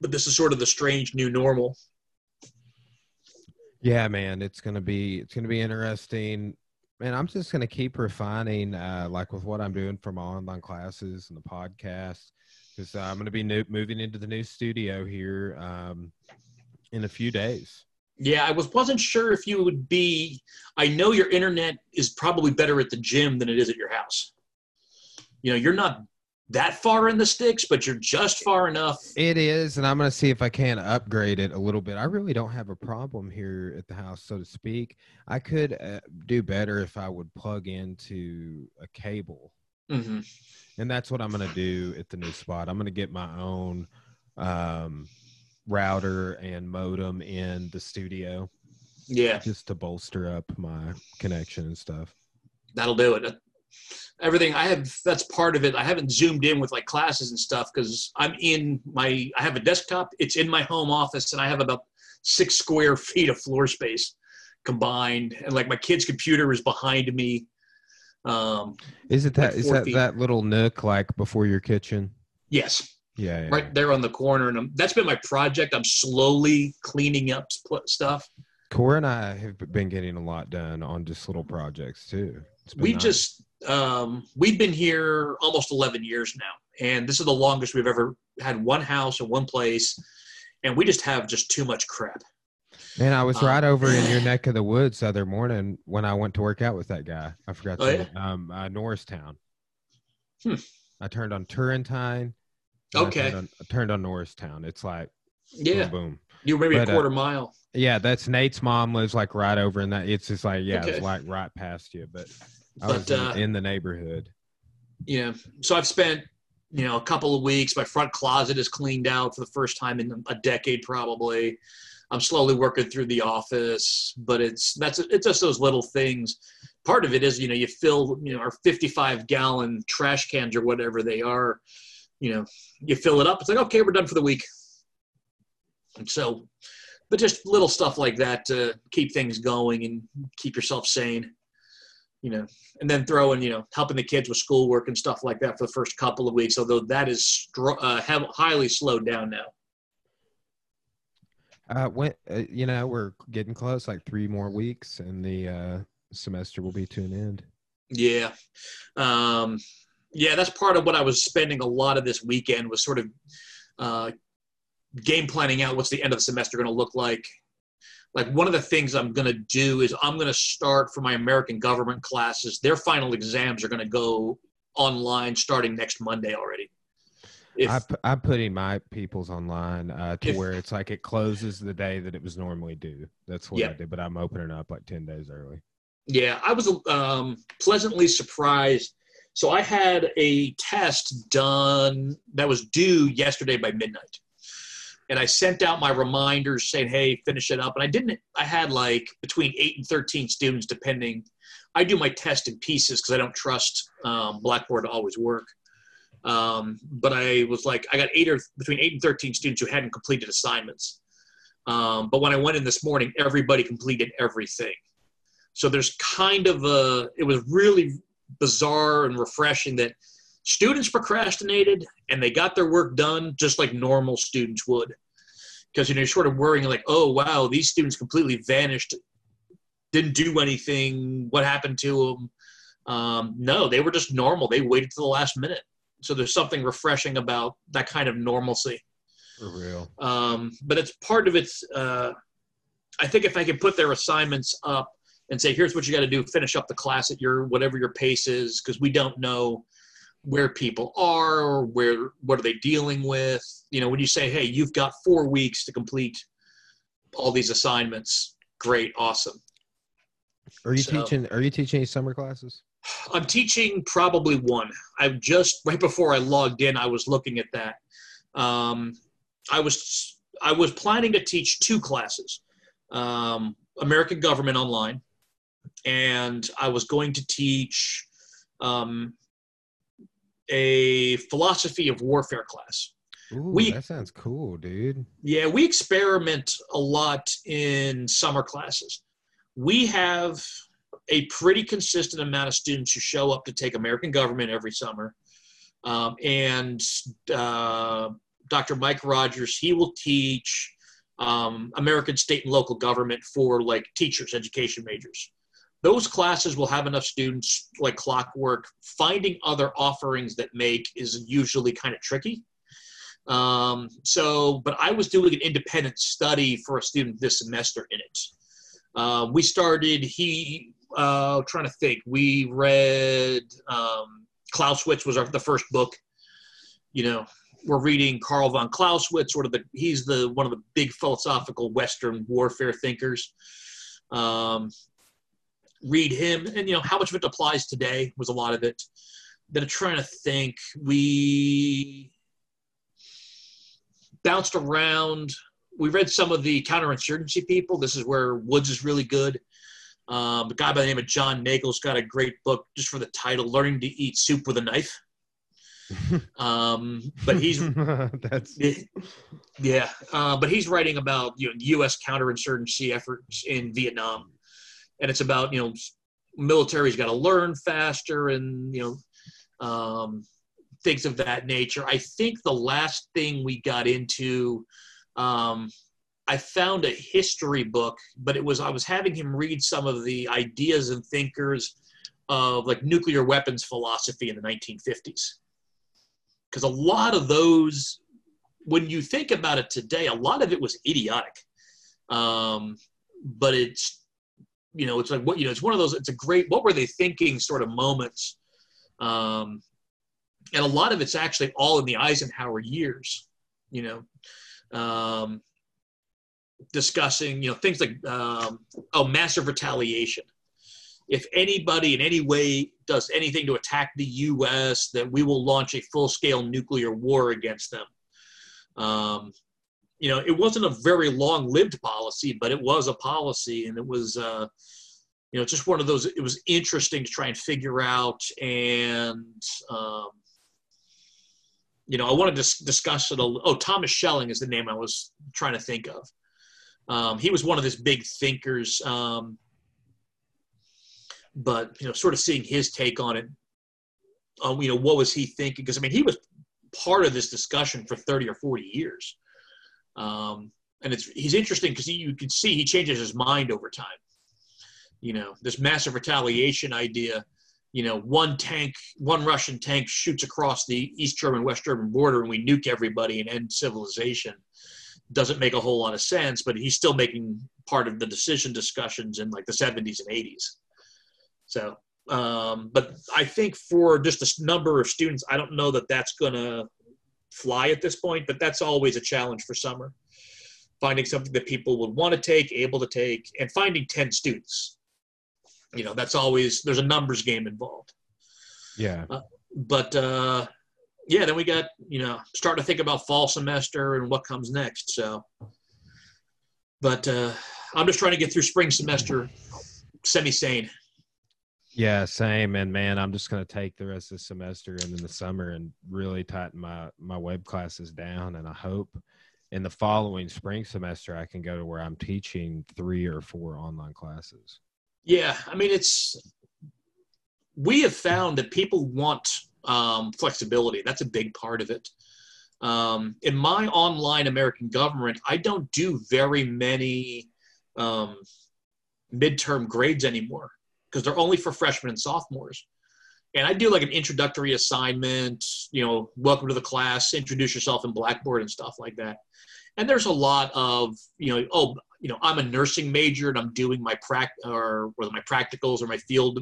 Speaker 1: But this is sort of the strange new normal.
Speaker 2: Yeah, man, it's gonna be it's gonna be interesting. Man, I'm just gonna keep refining, uh, like with what I'm doing for my online classes and the podcast, because uh, I'm gonna be new, moving into the new studio here um, in a few days.
Speaker 1: Yeah, I was wasn't sure if you would be. I know your internet is probably better at the gym than it is at your house. You know, you're not that far in the sticks, but you're just far enough.
Speaker 2: It is, and I'm going to see if I can upgrade it a little bit. I really don't have a problem here at the house, so to speak. I could uh, do better if I would plug into a cable,
Speaker 1: Mm-hmm.
Speaker 2: and that's what I'm going to do at the new spot. I'm going to get my own um, router and modem in the studio
Speaker 1: Yeah,
Speaker 2: just to bolster up my connection and stuff.
Speaker 1: that'll do it. Everything I have, that's part of it. I haven't zoomed in with like classes and stuff because I'm in my. I have a desktop. It's in my home office, and I have about six square feet of floor space combined, and like my kid's computer is behind me. Um,
Speaker 2: Is it that?
Speaker 1: Like
Speaker 2: Is that
Speaker 1: feet.
Speaker 2: that little nook like before your kitchen?
Speaker 1: yes,
Speaker 2: Yeah, yeah.
Speaker 1: right there on the corner, and I'm, that's been my project. I'm slowly cleaning up stuff.
Speaker 2: Cora and I have been getting a lot done on just little projects too.
Speaker 1: We
Speaker 2: nice.
Speaker 1: just um, we've been here almost 11 years now and this is the longest we've ever had one house in one place and we just have just too much crap
Speaker 2: man, I was
Speaker 1: um,
Speaker 2: right over in your neck of the woods the other morning when I went to work out with that guy. I forgot
Speaker 1: Oh,
Speaker 2: to um uh, Norristown.
Speaker 1: Hmm.
Speaker 2: I turned on Turrentine. and I
Speaker 1: Okay.
Speaker 2: turned on, I turned on Norristown. It's like
Speaker 1: yeah
Speaker 2: boom, boom.
Speaker 1: you were maybe
Speaker 2: But,
Speaker 1: a
Speaker 2: uh,
Speaker 1: quarter mile
Speaker 2: Yeah, that's Nate's mom lives like right over in that. It's just like yeah,
Speaker 1: Okay.
Speaker 2: it's like right past you, but
Speaker 1: but
Speaker 2: in,
Speaker 1: uh,
Speaker 2: in the neighborhood.
Speaker 1: you know so i've spent you know a couple of weeks my front closet is cleaned out for the first time in a decade probably. I'm slowly working through the office but it's that's it's just those little things. Part of it is you know you fill you know our 55 gallon trash cans or whatever they are you know you fill it up. It's like okay we're done for the week. And so but just little stuff like that to keep things going and keep yourself sane you know and then throwing, you know, helping the kids with schoolwork and stuff like that for the first couple of weeks. Although that is str- uh, have highly slowed down now.
Speaker 2: Uh, when uh, you know we're getting close, like three more weeks, and the uh, semester will be to an end.
Speaker 1: Yeah, um, yeah, that's part of what I was spending a lot of this weekend was sort of uh, game planning out what's the end of the semester going to look like. Like one of the things I'm going to do is I'm going to start for my American government classes. Their final exams are going to go online starting next Monday already. If,
Speaker 2: I, I'm putting my people's online uh, to
Speaker 1: If-
Speaker 2: where it's like it closes the day that it was normally due. That's what I did, but I'm opening up like ten days early.
Speaker 1: Yeah, I was um, pleasantly surprised. So I had a test done that was due yesterday by midnight. And I sent out my reminders saying, hey, finish it up. And I didn't, I had like between eight and 13 students, depending. I do my test in pieces because I don't trust um, Blackboard to always work. Um, but I was like, I got eight or between eight and 13 students who hadn't completed assignments. Um, but when I went in this morning, everybody completed everything. So there's kind of a, it was really bizarre and refreshing that students procrastinated and they got their work done just like normal students would. Because you know, you're sort of worrying like, oh wow, these students completely vanished, didn't do anything. What happened to them? Um, no, they were just normal. They waited to the last minute. So there's something refreshing about that kind of normalcy.
Speaker 2: For real.
Speaker 1: Um, but it's part of it's. Uh, I think if I could put their assignments up and say, "Here's what you got to do: finish up the class at your whatever your pace is," because we don't know where people are or where what are they dealing with. You know, when you say, "Hey, you've got four weeks to complete all these assignments," great, awesome.
Speaker 2: Are you
Speaker 1: So-
Speaker 2: teaching? Are you teaching any summer classes?
Speaker 1: I'm teaching probably one. I just right before I logged in, I was looking at that. Um, I was I was planning to teach two classes, um, American Government Online, and I was going to teach um, a philosophy of warfare class.
Speaker 2: Ooh,
Speaker 1: We-
Speaker 2: that sounds cool, dude.
Speaker 1: Yeah, we experiment a lot in summer classes. We have a pretty consistent amount of students who show up to take American government every summer. Um, and uh, Dr. Mike Rogers, he will teach um, American state and local government for like teachers, education majors. Those classes will have enough students like clockwork. Finding other offerings that make is usually kind of tricky. Um, so, but I was doing an independent study for a student this semester in it. Uh, we started, he, uh, trying to think, we read um, Clausewitz was our, the first book. You know, we're reading Carl von Clausewitz, sort of the, he's the, one of the big philosophical Western warfare thinkers. Um, read him and, you know, how much of it applies today was a lot of it. Then I'm trying to think, we, bounced around. We read some of the counterinsurgency people. This is where Woods is really good. Um, a guy by the name of John Nagl's got a great book just for the title, "Learning to Eat Soup with a Knife." um, but he's
Speaker 2: that's
Speaker 1: yeah, uh, but he's writing about you know U.S. counterinsurgency efforts in Vietnam, and it's about you know military's got to learn faster and you know um, things of that nature. I think the last thing we got into, um, I found a history book, but it was I was having him read some of the ideas and thinkers of like nuclear weapons philosophy in the 1950s, because a lot of those, when you think about it today, a lot of it was idiotic. Um, but it's you know it's like what you know it's one of those it's a great what were they thinking sort of moments um, and a lot of it's actually all in the Eisenhower years, you know, um, discussing, you know, things like, um, oh, massive retaliation. If anybody in any way does anything to attack the U.S., that we will launch a full-scale nuclear war against them. Um, you know, it wasn't a very long-lived policy, but it was a policy, and it was, uh, you know, just one of those. It was interesting to try and figure out, and um, you know, I wanted to dis- discuss it. A, oh, Thomas Schelling is the name I was trying to think of. Um, he was one of his big thinkers, um, but you know, sort of seeing his take on it. Um, you know, what was he thinking? Because I mean, he was part of this discussion for thirty or forty years, um, and it's he's interesting because you can see he changes his mind over time. You know, this massive retaliation idea you know, one tank, one Russian tank shoots across the East German, West German border and we nuke everybody and end civilization doesn't make a whole lot of sense, but he's still making part of the decision discussions in like the 70s and 80s. So, um, but I think for just a number of students, I don't know that that's going to fly at this point, but that's always a challenge for summer. Finding something that people would want to take, able to take, and finding 10 students. You know that's always there's a numbers game involved.
Speaker 2: Yeah.
Speaker 1: Uh, but uh yeah then we got you know starting to think about fall semester and what comes next so. But uh i'm just trying to get through spring semester semi sane
Speaker 2: yeah same and man i'm just going to take the rest of the semester and in the summer and really tighten my my web classes down and i hope in the following spring semester i can go to where i'm teaching three or four online classes
Speaker 1: yeah, I mean it's we have found that people want um, flexibility. That's a big part of it. Um, in my online American government, I don't do very many um, midterm grades anymore because they're only for freshmen and sophomores. And I do like an introductory assignment, you know, welcome to the class, introduce yourself in Blackboard and stuff like that. And there's a lot of, you know, oh, you know, I'm a nursing major and I'm doing my prac or whether my practicals or my field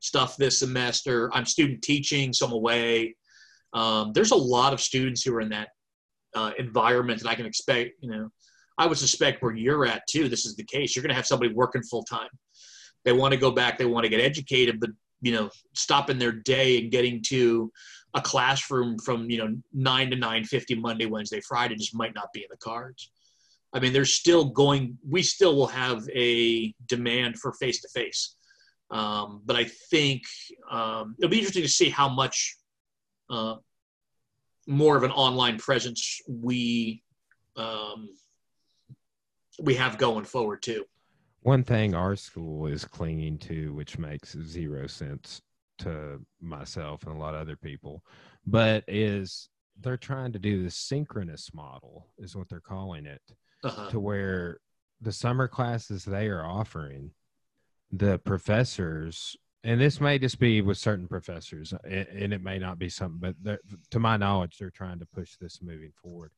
Speaker 1: stuff this semester. I'm student teaching, so I'm away. Um, there's a lot of students who are in that uh, environment, that I can expect, you know, I would suspect where you're at too. This is the case. You're going to have somebody working full time. They want to go back. They want to get educated, but you know, stopping their day and getting to a classroom from you know nine to nine fifty Monday, Wednesday, Friday just might not be in the cards. I mean, there's still going. We still will have a demand for face to face. But I think um, it'll be interesting to see how much uh, more of an online presence we um, we have going forward too.
Speaker 2: One thing our school is clinging to, which makes zero sense to myself and a lot of other people, but is they're trying to do the synchronous model, is what they're calling it,
Speaker 1: Uh-huh.
Speaker 2: to where the summer classes they are offering, the professors, and this may just be with certain professors, a- and it may not be something, but to my knowledge, they're trying to push this moving forward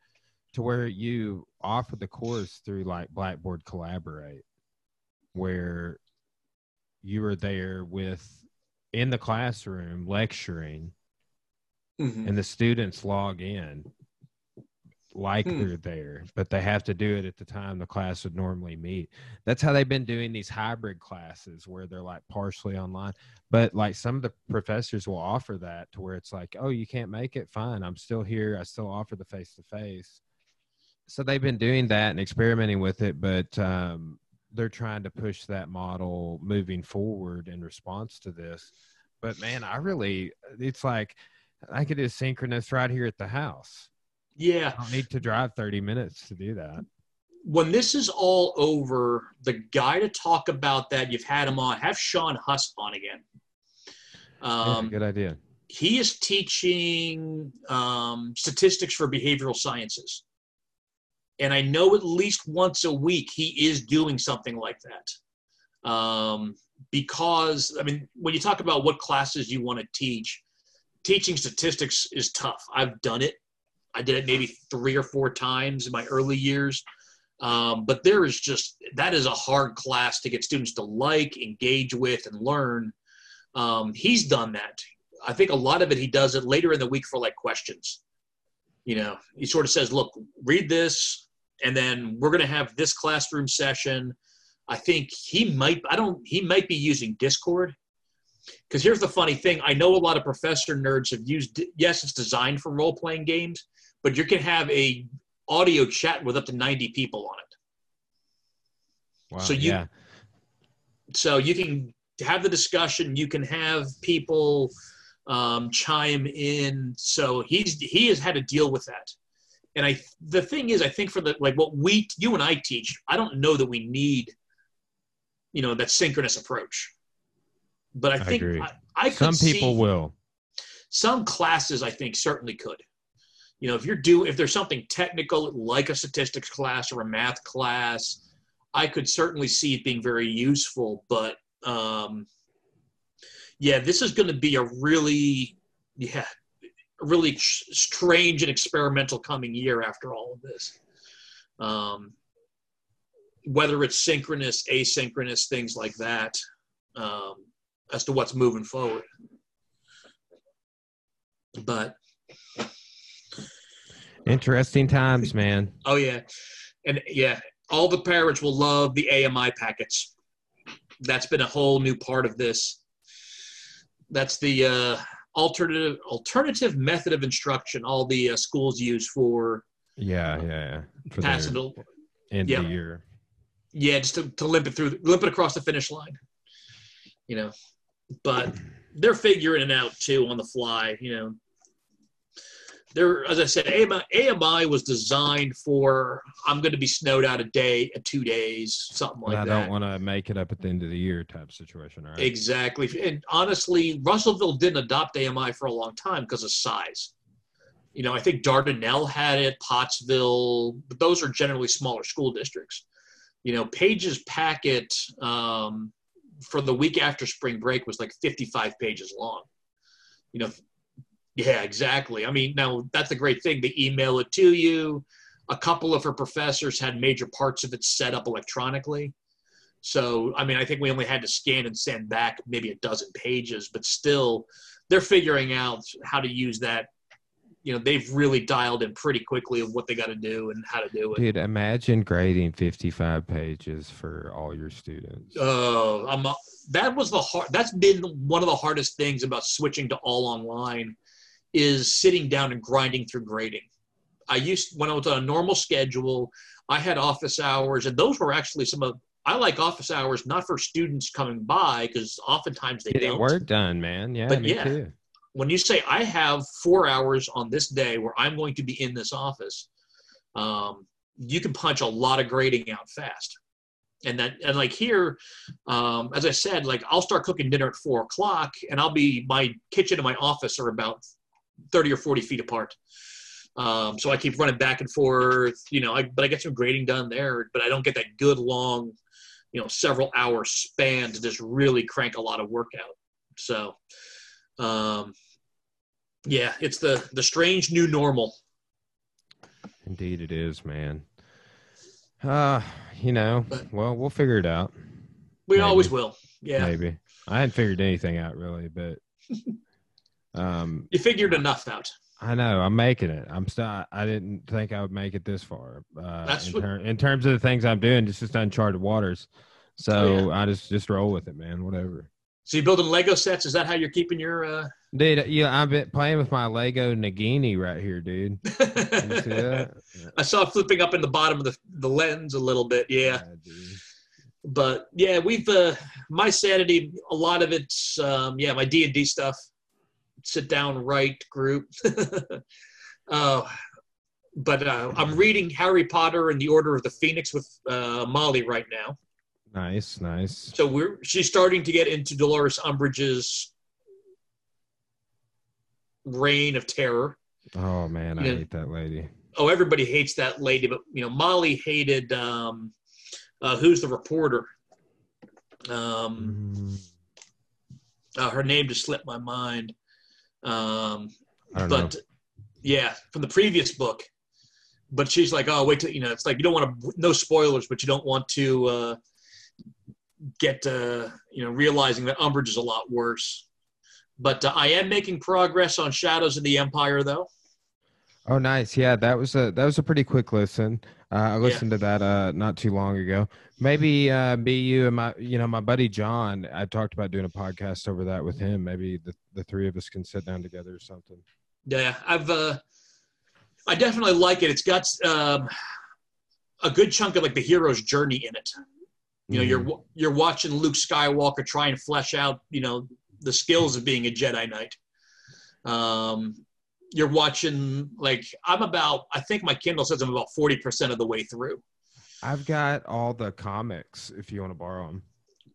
Speaker 2: to where you offer the course through like Blackboard Collaborate, where you are there with in the classroom lecturing
Speaker 1: Mhm.
Speaker 2: and the students log in like
Speaker 1: Hmm.
Speaker 2: they're there, but they have to do it at the time the class would normally meet. That's how they've been doing these hybrid classes where they're like partially online. But like some of the professors will offer that to where it's like, oh, you can't make it? Fine. I'm still here. I still offer the face to face. So they've been doing that and experimenting with it, but um, they're trying to push that model moving forward in response to this. But man, I really, it's like, I could do synchronous right here at the house.
Speaker 1: Yeah.
Speaker 2: I don't need to drive 30 minutes to do that.
Speaker 1: When this is all over, the guy to talk about that, you've had him on, have Sean Huss on again. Um,
Speaker 2: yeah, good idea.
Speaker 1: he is teaching um, statistics for behavioral sciences. And I know at least once a week he is doing something like that. Um, because, I mean, when you talk about what classes you want to teach, teaching statistics is tough. I've done it. I did it maybe three or four times in my early years. Um, but there is just, that is a hard class to get students to like, engage with, and learn. Um, he's done that. I think a lot of it he does it later in the week for like questions. You know, he sort of says, "Look, read this, and then we're going to have this classroom session." I think he might. I don't. He might be using Discord. Because here's the funny thing: I know a lot of professor nerds have used. Yes, it's designed for role playing games, but you can have a audio chat with up to 90 people on it.
Speaker 2: Wow.
Speaker 1: so you-
Speaker 2: yeah.
Speaker 1: so you can have the discussion you can have people um, chime in so he's he has had to deal with that and i the thing is i think for the like what we you and i teach i don't know that we need you know that synchronous approach but i
Speaker 2: I
Speaker 1: think
Speaker 2: agree.
Speaker 1: I, I could
Speaker 2: Some people will.
Speaker 1: some classes i think certainly could you know if you're do if there's something technical like a statistics class or a math class i could certainly see it being very useful but um yeah this is going to be a really yeah really sh- strange and experimental coming year after all of this. Um whether it's synchronous asynchronous things like that um as to what's moving forward. But
Speaker 2: Interesting times, man.
Speaker 1: oh yeah. And yeah all the parents will love the AMI packets. That's been a whole new part of this. That's the uh, alternative alternative method of instruction all the uh, schools use for
Speaker 2: Yeah, yeah, yeah. For their
Speaker 1: passing the
Speaker 2: end
Speaker 1: yeah.
Speaker 2: of the year.
Speaker 1: yeah just to, to limp it through limp it across the finish line you know but they're figuring it out too on the fly you know there as i said AMI, AMI was designed for i'm going to be snowed out a day two days something like
Speaker 2: I
Speaker 1: that I
Speaker 2: don't want to make it up at the end of the year type situation, right?
Speaker 1: Exactly. And honestly, Russellville didn't adopt AMI for a long time because of size. You know, I think Dardanelle had it, Pottsville, but those are generally smaller school districts. You know, Page's packet um, for the week after spring break was like 55 pages long. You know, yeah, exactly. I mean, now that's a great thing. They email it to you. A couple of her professors had major parts of it set up electronically. So, I mean, I think we only had to scan and send back maybe a dozen pages, but still, they're figuring out how to use that. You know, they've really dialed in pretty quickly of what they got to do and how to do it.
Speaker 2: Dude, imagine grading 55 pages for all your students.
Speaker 1: Uh, that was the hard. That's been one of the hardest things about switching to all online, is sitting down and grinding through grading. I used when I was on a normal schedule, I had office hours, and those were actually some of I like office hours not for students coming by because oftentimes they
Speaker 2: Getting
Speaker 1: don't.
Speaker 2: work done, man. Yeah,
Speaker 1: But yeah.
Speaker 2: too.
Speaker 1: When you say I have four hours on this day where I'm going to be in this office, um, you can punch a lot of grading out fast. And that and like here, um, as I said, like I'll start cooking dinner at four o'clock, and I'll be my kitchen and my office are about thirty or forty feet apart. Um, so I keep running back and forth, you know. I, but I get some grading done there, but I don't get that good long, you know, several hour span to just really crank a lot of work out. So, um, yeah, it's the the strange new normal.
Speaker 2: Indeed, it is, man. Uh, you know,
Speaker 1: But-
Speaker 2: well, we'll figure it out.
Speaker 1: We
Speaker 2: Maybe.
Speaker 1: always will. Yeah,
Speaker 2: Maybe I hadn't figured anything out really, but um,
Speaker 1: you figured enough out.
Speaker 2: I know I'm making it. I'm still. I- didn't think I would make it this far. Uh,
Speaker 1: That's
Speaker 2: in,
Speaker 1: what-
Speaker 2: ter- in terms of the things I'm doing, it's just uncharted waters. So
Speaker 1: Oh,
Speaker 2: I just just roll with it, man. Whatever.
Speaker 1: So you building Lego sets? Is that how you're keeping your? Uh...
Speaker 2: Dude, yeah, I've been playing with my Lego Nagini right here, dude. You see that?
Speaker 1: I saw it flipping up in the bottom of the the lens a little bit. Yeah,
Speaker 2: dude.
Speaker 1: but yeah, we've uh, my sanity. A lot of it's um, yeah, my D and D stuff. Sit down, write group. uh, but uh, I'm reading Harry Potter and the Order of the Phoenix with uh, Molly right now.
Speaker 2: Nice, nice.
Speaker 1: So we're she's starting to get into Dolores Umbridge's reign of terror.
Speaker 2: Oh man, I
Speaker 1: Yeah.
Speaker 2: hate that lady.
Speaker 1: Oh, everybody hates that lady, but you know Molly hated um, uh, who's the reporter. Um,
Speaker 2: Mm,
Speaker 1: uh, her name just slipped my mind. Um, but
Speaker 2: know.
Speaker 1: yeah, from the previous book. But she's like, oh, wait till you know. It's like you don't want to no spoilers, but you don't want to uh, get uh, you know realizing that Umbridge is a lot worse. But uh, I am making progress on Shadows of the Empire, though.
Speaker 2: Oh, nice. Yeah, that was a that was a pretty quick listen. Uh, I listened to that uh, not too long ago. Maybe uh, be you and my, you know, my buddy John. I talked about doing a podcast over that with him. Maybe the the three of us can sit down together or something.
Speaker 1: Yeah, I've uh, I definitely like it. It's got um, a good chunk of like the hero's journey in it. You know,
Speaker 2: Mhm.
Speaker 1: you're you're watching Luke Skywalker try and flesh out, you know, the skills of being a Jedi Knight. Um, you're watching like I'm about. I think my Kindle says I'm about forty percent of the way through.
Speaker 2: I've got all the comics if you want to borrow them.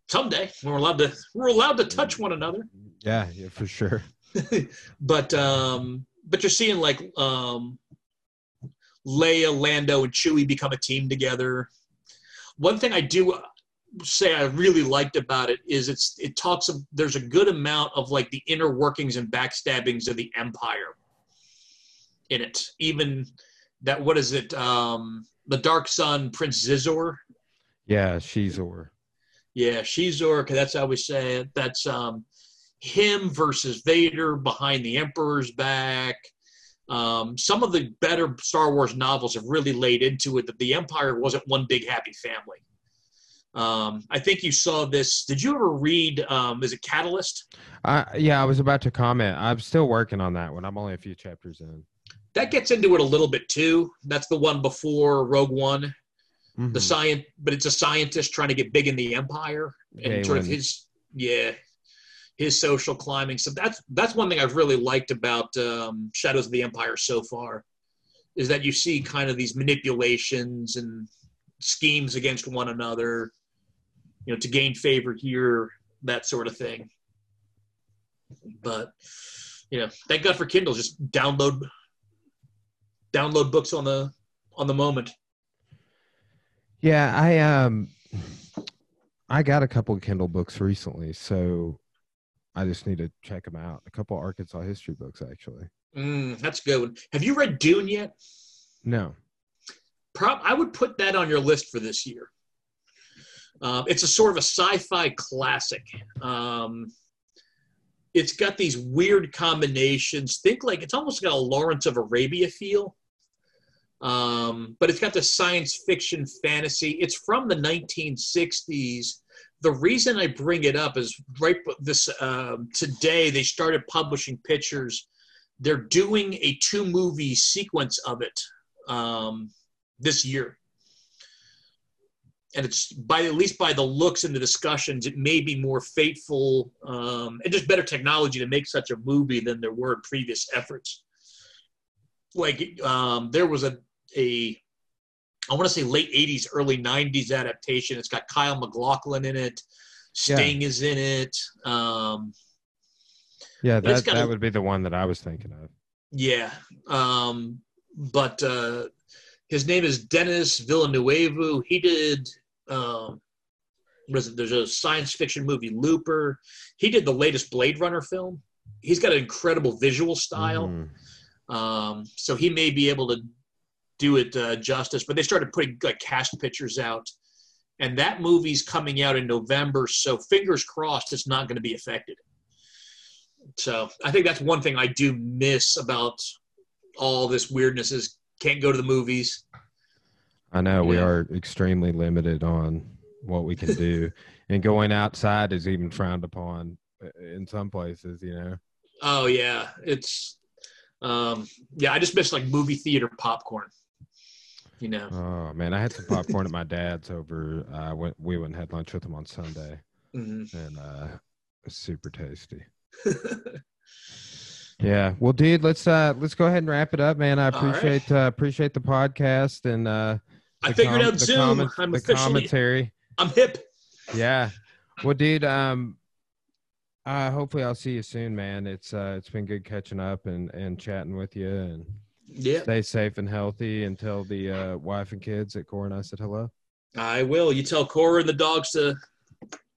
Speaker 1: Someday we're allowed to we're allowed to touch one another.
Speaker 2: Yeah, yeah, for sure.
Speaker 1: but um, but you're seeing like um, Leia, Lando, and Chewie become a team together. One thing I do say I really liked about it is it's it talks of there's a good amount of like the inner workings and backstabbings of the Empire in it. Even that what is it? Um, the Dark Sun, Prince Xizor.
Speaker 2: Yeah, she's or
Speaker 1: Yeah, Shizor, 'cause that's how we say it. That's um, him versus Vader behind the Emperor's back. Um, some of the better Star Wars novels have really laid into it that the Empire wasn't one big happy family. Um, I think you saw this. Did you ever read? Um, is it Catalyst?
Speaker 2: I yeah, I was about to comment. I'm still working on that one. I'm only a few chapters in.
Speaker 1: That gets into it a little bit too. That's the one before Rogue One. The
Speaker 2: Mhm.
Speaker 1: science, but it's a scientist trying to get big in the Empire and sort of his yeah his social climbing so that's that's one thing i've really liked about um, shadows of the empire so far is that you see kind of these manipulations and schemes against one another you know to gain favor here that sort of thing but you know thank god for kindle just download download books on the on the moment
Speaker 2: Yeah, I um I got a couple of Kindle books recently, so I just need to check them out. A couple of Arkansas history books actually.
Speaker 1: mm, that's a good one. have you read dune yet
Speaker 2: No.
Speaker 1: Prob- I would put that on your list for this year. Um, it's a sort of a sci-fi classic. Um, it's got these weird combinations. Think like it's almost got a Lawrence of Arabia feel, um, but it's got the science fiction fantasy. It's from the 1960s. The reason I bring it up is right this um, today they started publishing pictures. They're doing a two movie sequence of it. Um, this year. and it's by at least by the looks and the discussions, it may be more fateful um, and just better technology to make such a movie than there were in previous efforts. Like um, there was a a I want to say late '80s, early '90s adaptation. It's got Kyle MacLachlan in it. Sting yeah. is in it. Um,
Speaker 2: yeah, that that a, would be the one that I was thinking of.
Speaker 1: Yeah, um, but uh, his name is Denis Villeneuve. He did um, was there's a science fiction movie Looper. He did the latest Blade Runner film. He's got an incredible visual style. Mm. Um, so he may be able to do it uh, justice. But they started putting like cast pictures out, and that movie's coming out in November. So fingers crossed, it's not going to be affected. So I think that's one thing I do miss about all this weirdness is can't go to the movies.
Speaker 2: I know yeah. we are extremely limited on what we can do, and going outside is even frowned upon uh, in some places. You know.
Speaker 1: Oh yeah, it's um, yeah. I just miss like movie theater popcorn. You know.
Speaker 2: Oh man, I had some popcorn at my dad's over. Uh, went we went and had lunch with him on Sunday, mm-hmm. and uh, super tasty. yeah. Well, dude, let's uh let's go ahead and wrap it up, man. I appreciate right. uh, appreciate the podcast and uh
Speaker 1: I figured com- out Zoom. I'm the officially, commentary. I'm hip.
Speaker 2: Yeah. Well, dude, um uh hopefully I'll see you soon, man. It's uh it's been good catching up and and chatting with you and yeah. Stay safe and healthy and tell the uh, wife and kids that Cora and I said hello.
Speaker 1: I will. You tell Cora and the dogs to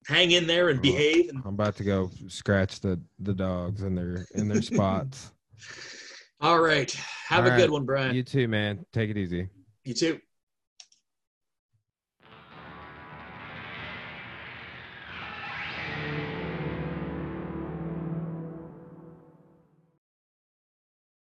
Speaker 1: hang in there and behave. And...
Speaker 2: I'm about to go scratch the the dogs in their in their spots.
Speaker 1: All right. Have All a right. good one, Brian.
Speaker 2: You too, man. Take it easy.
Speaker 1: You too.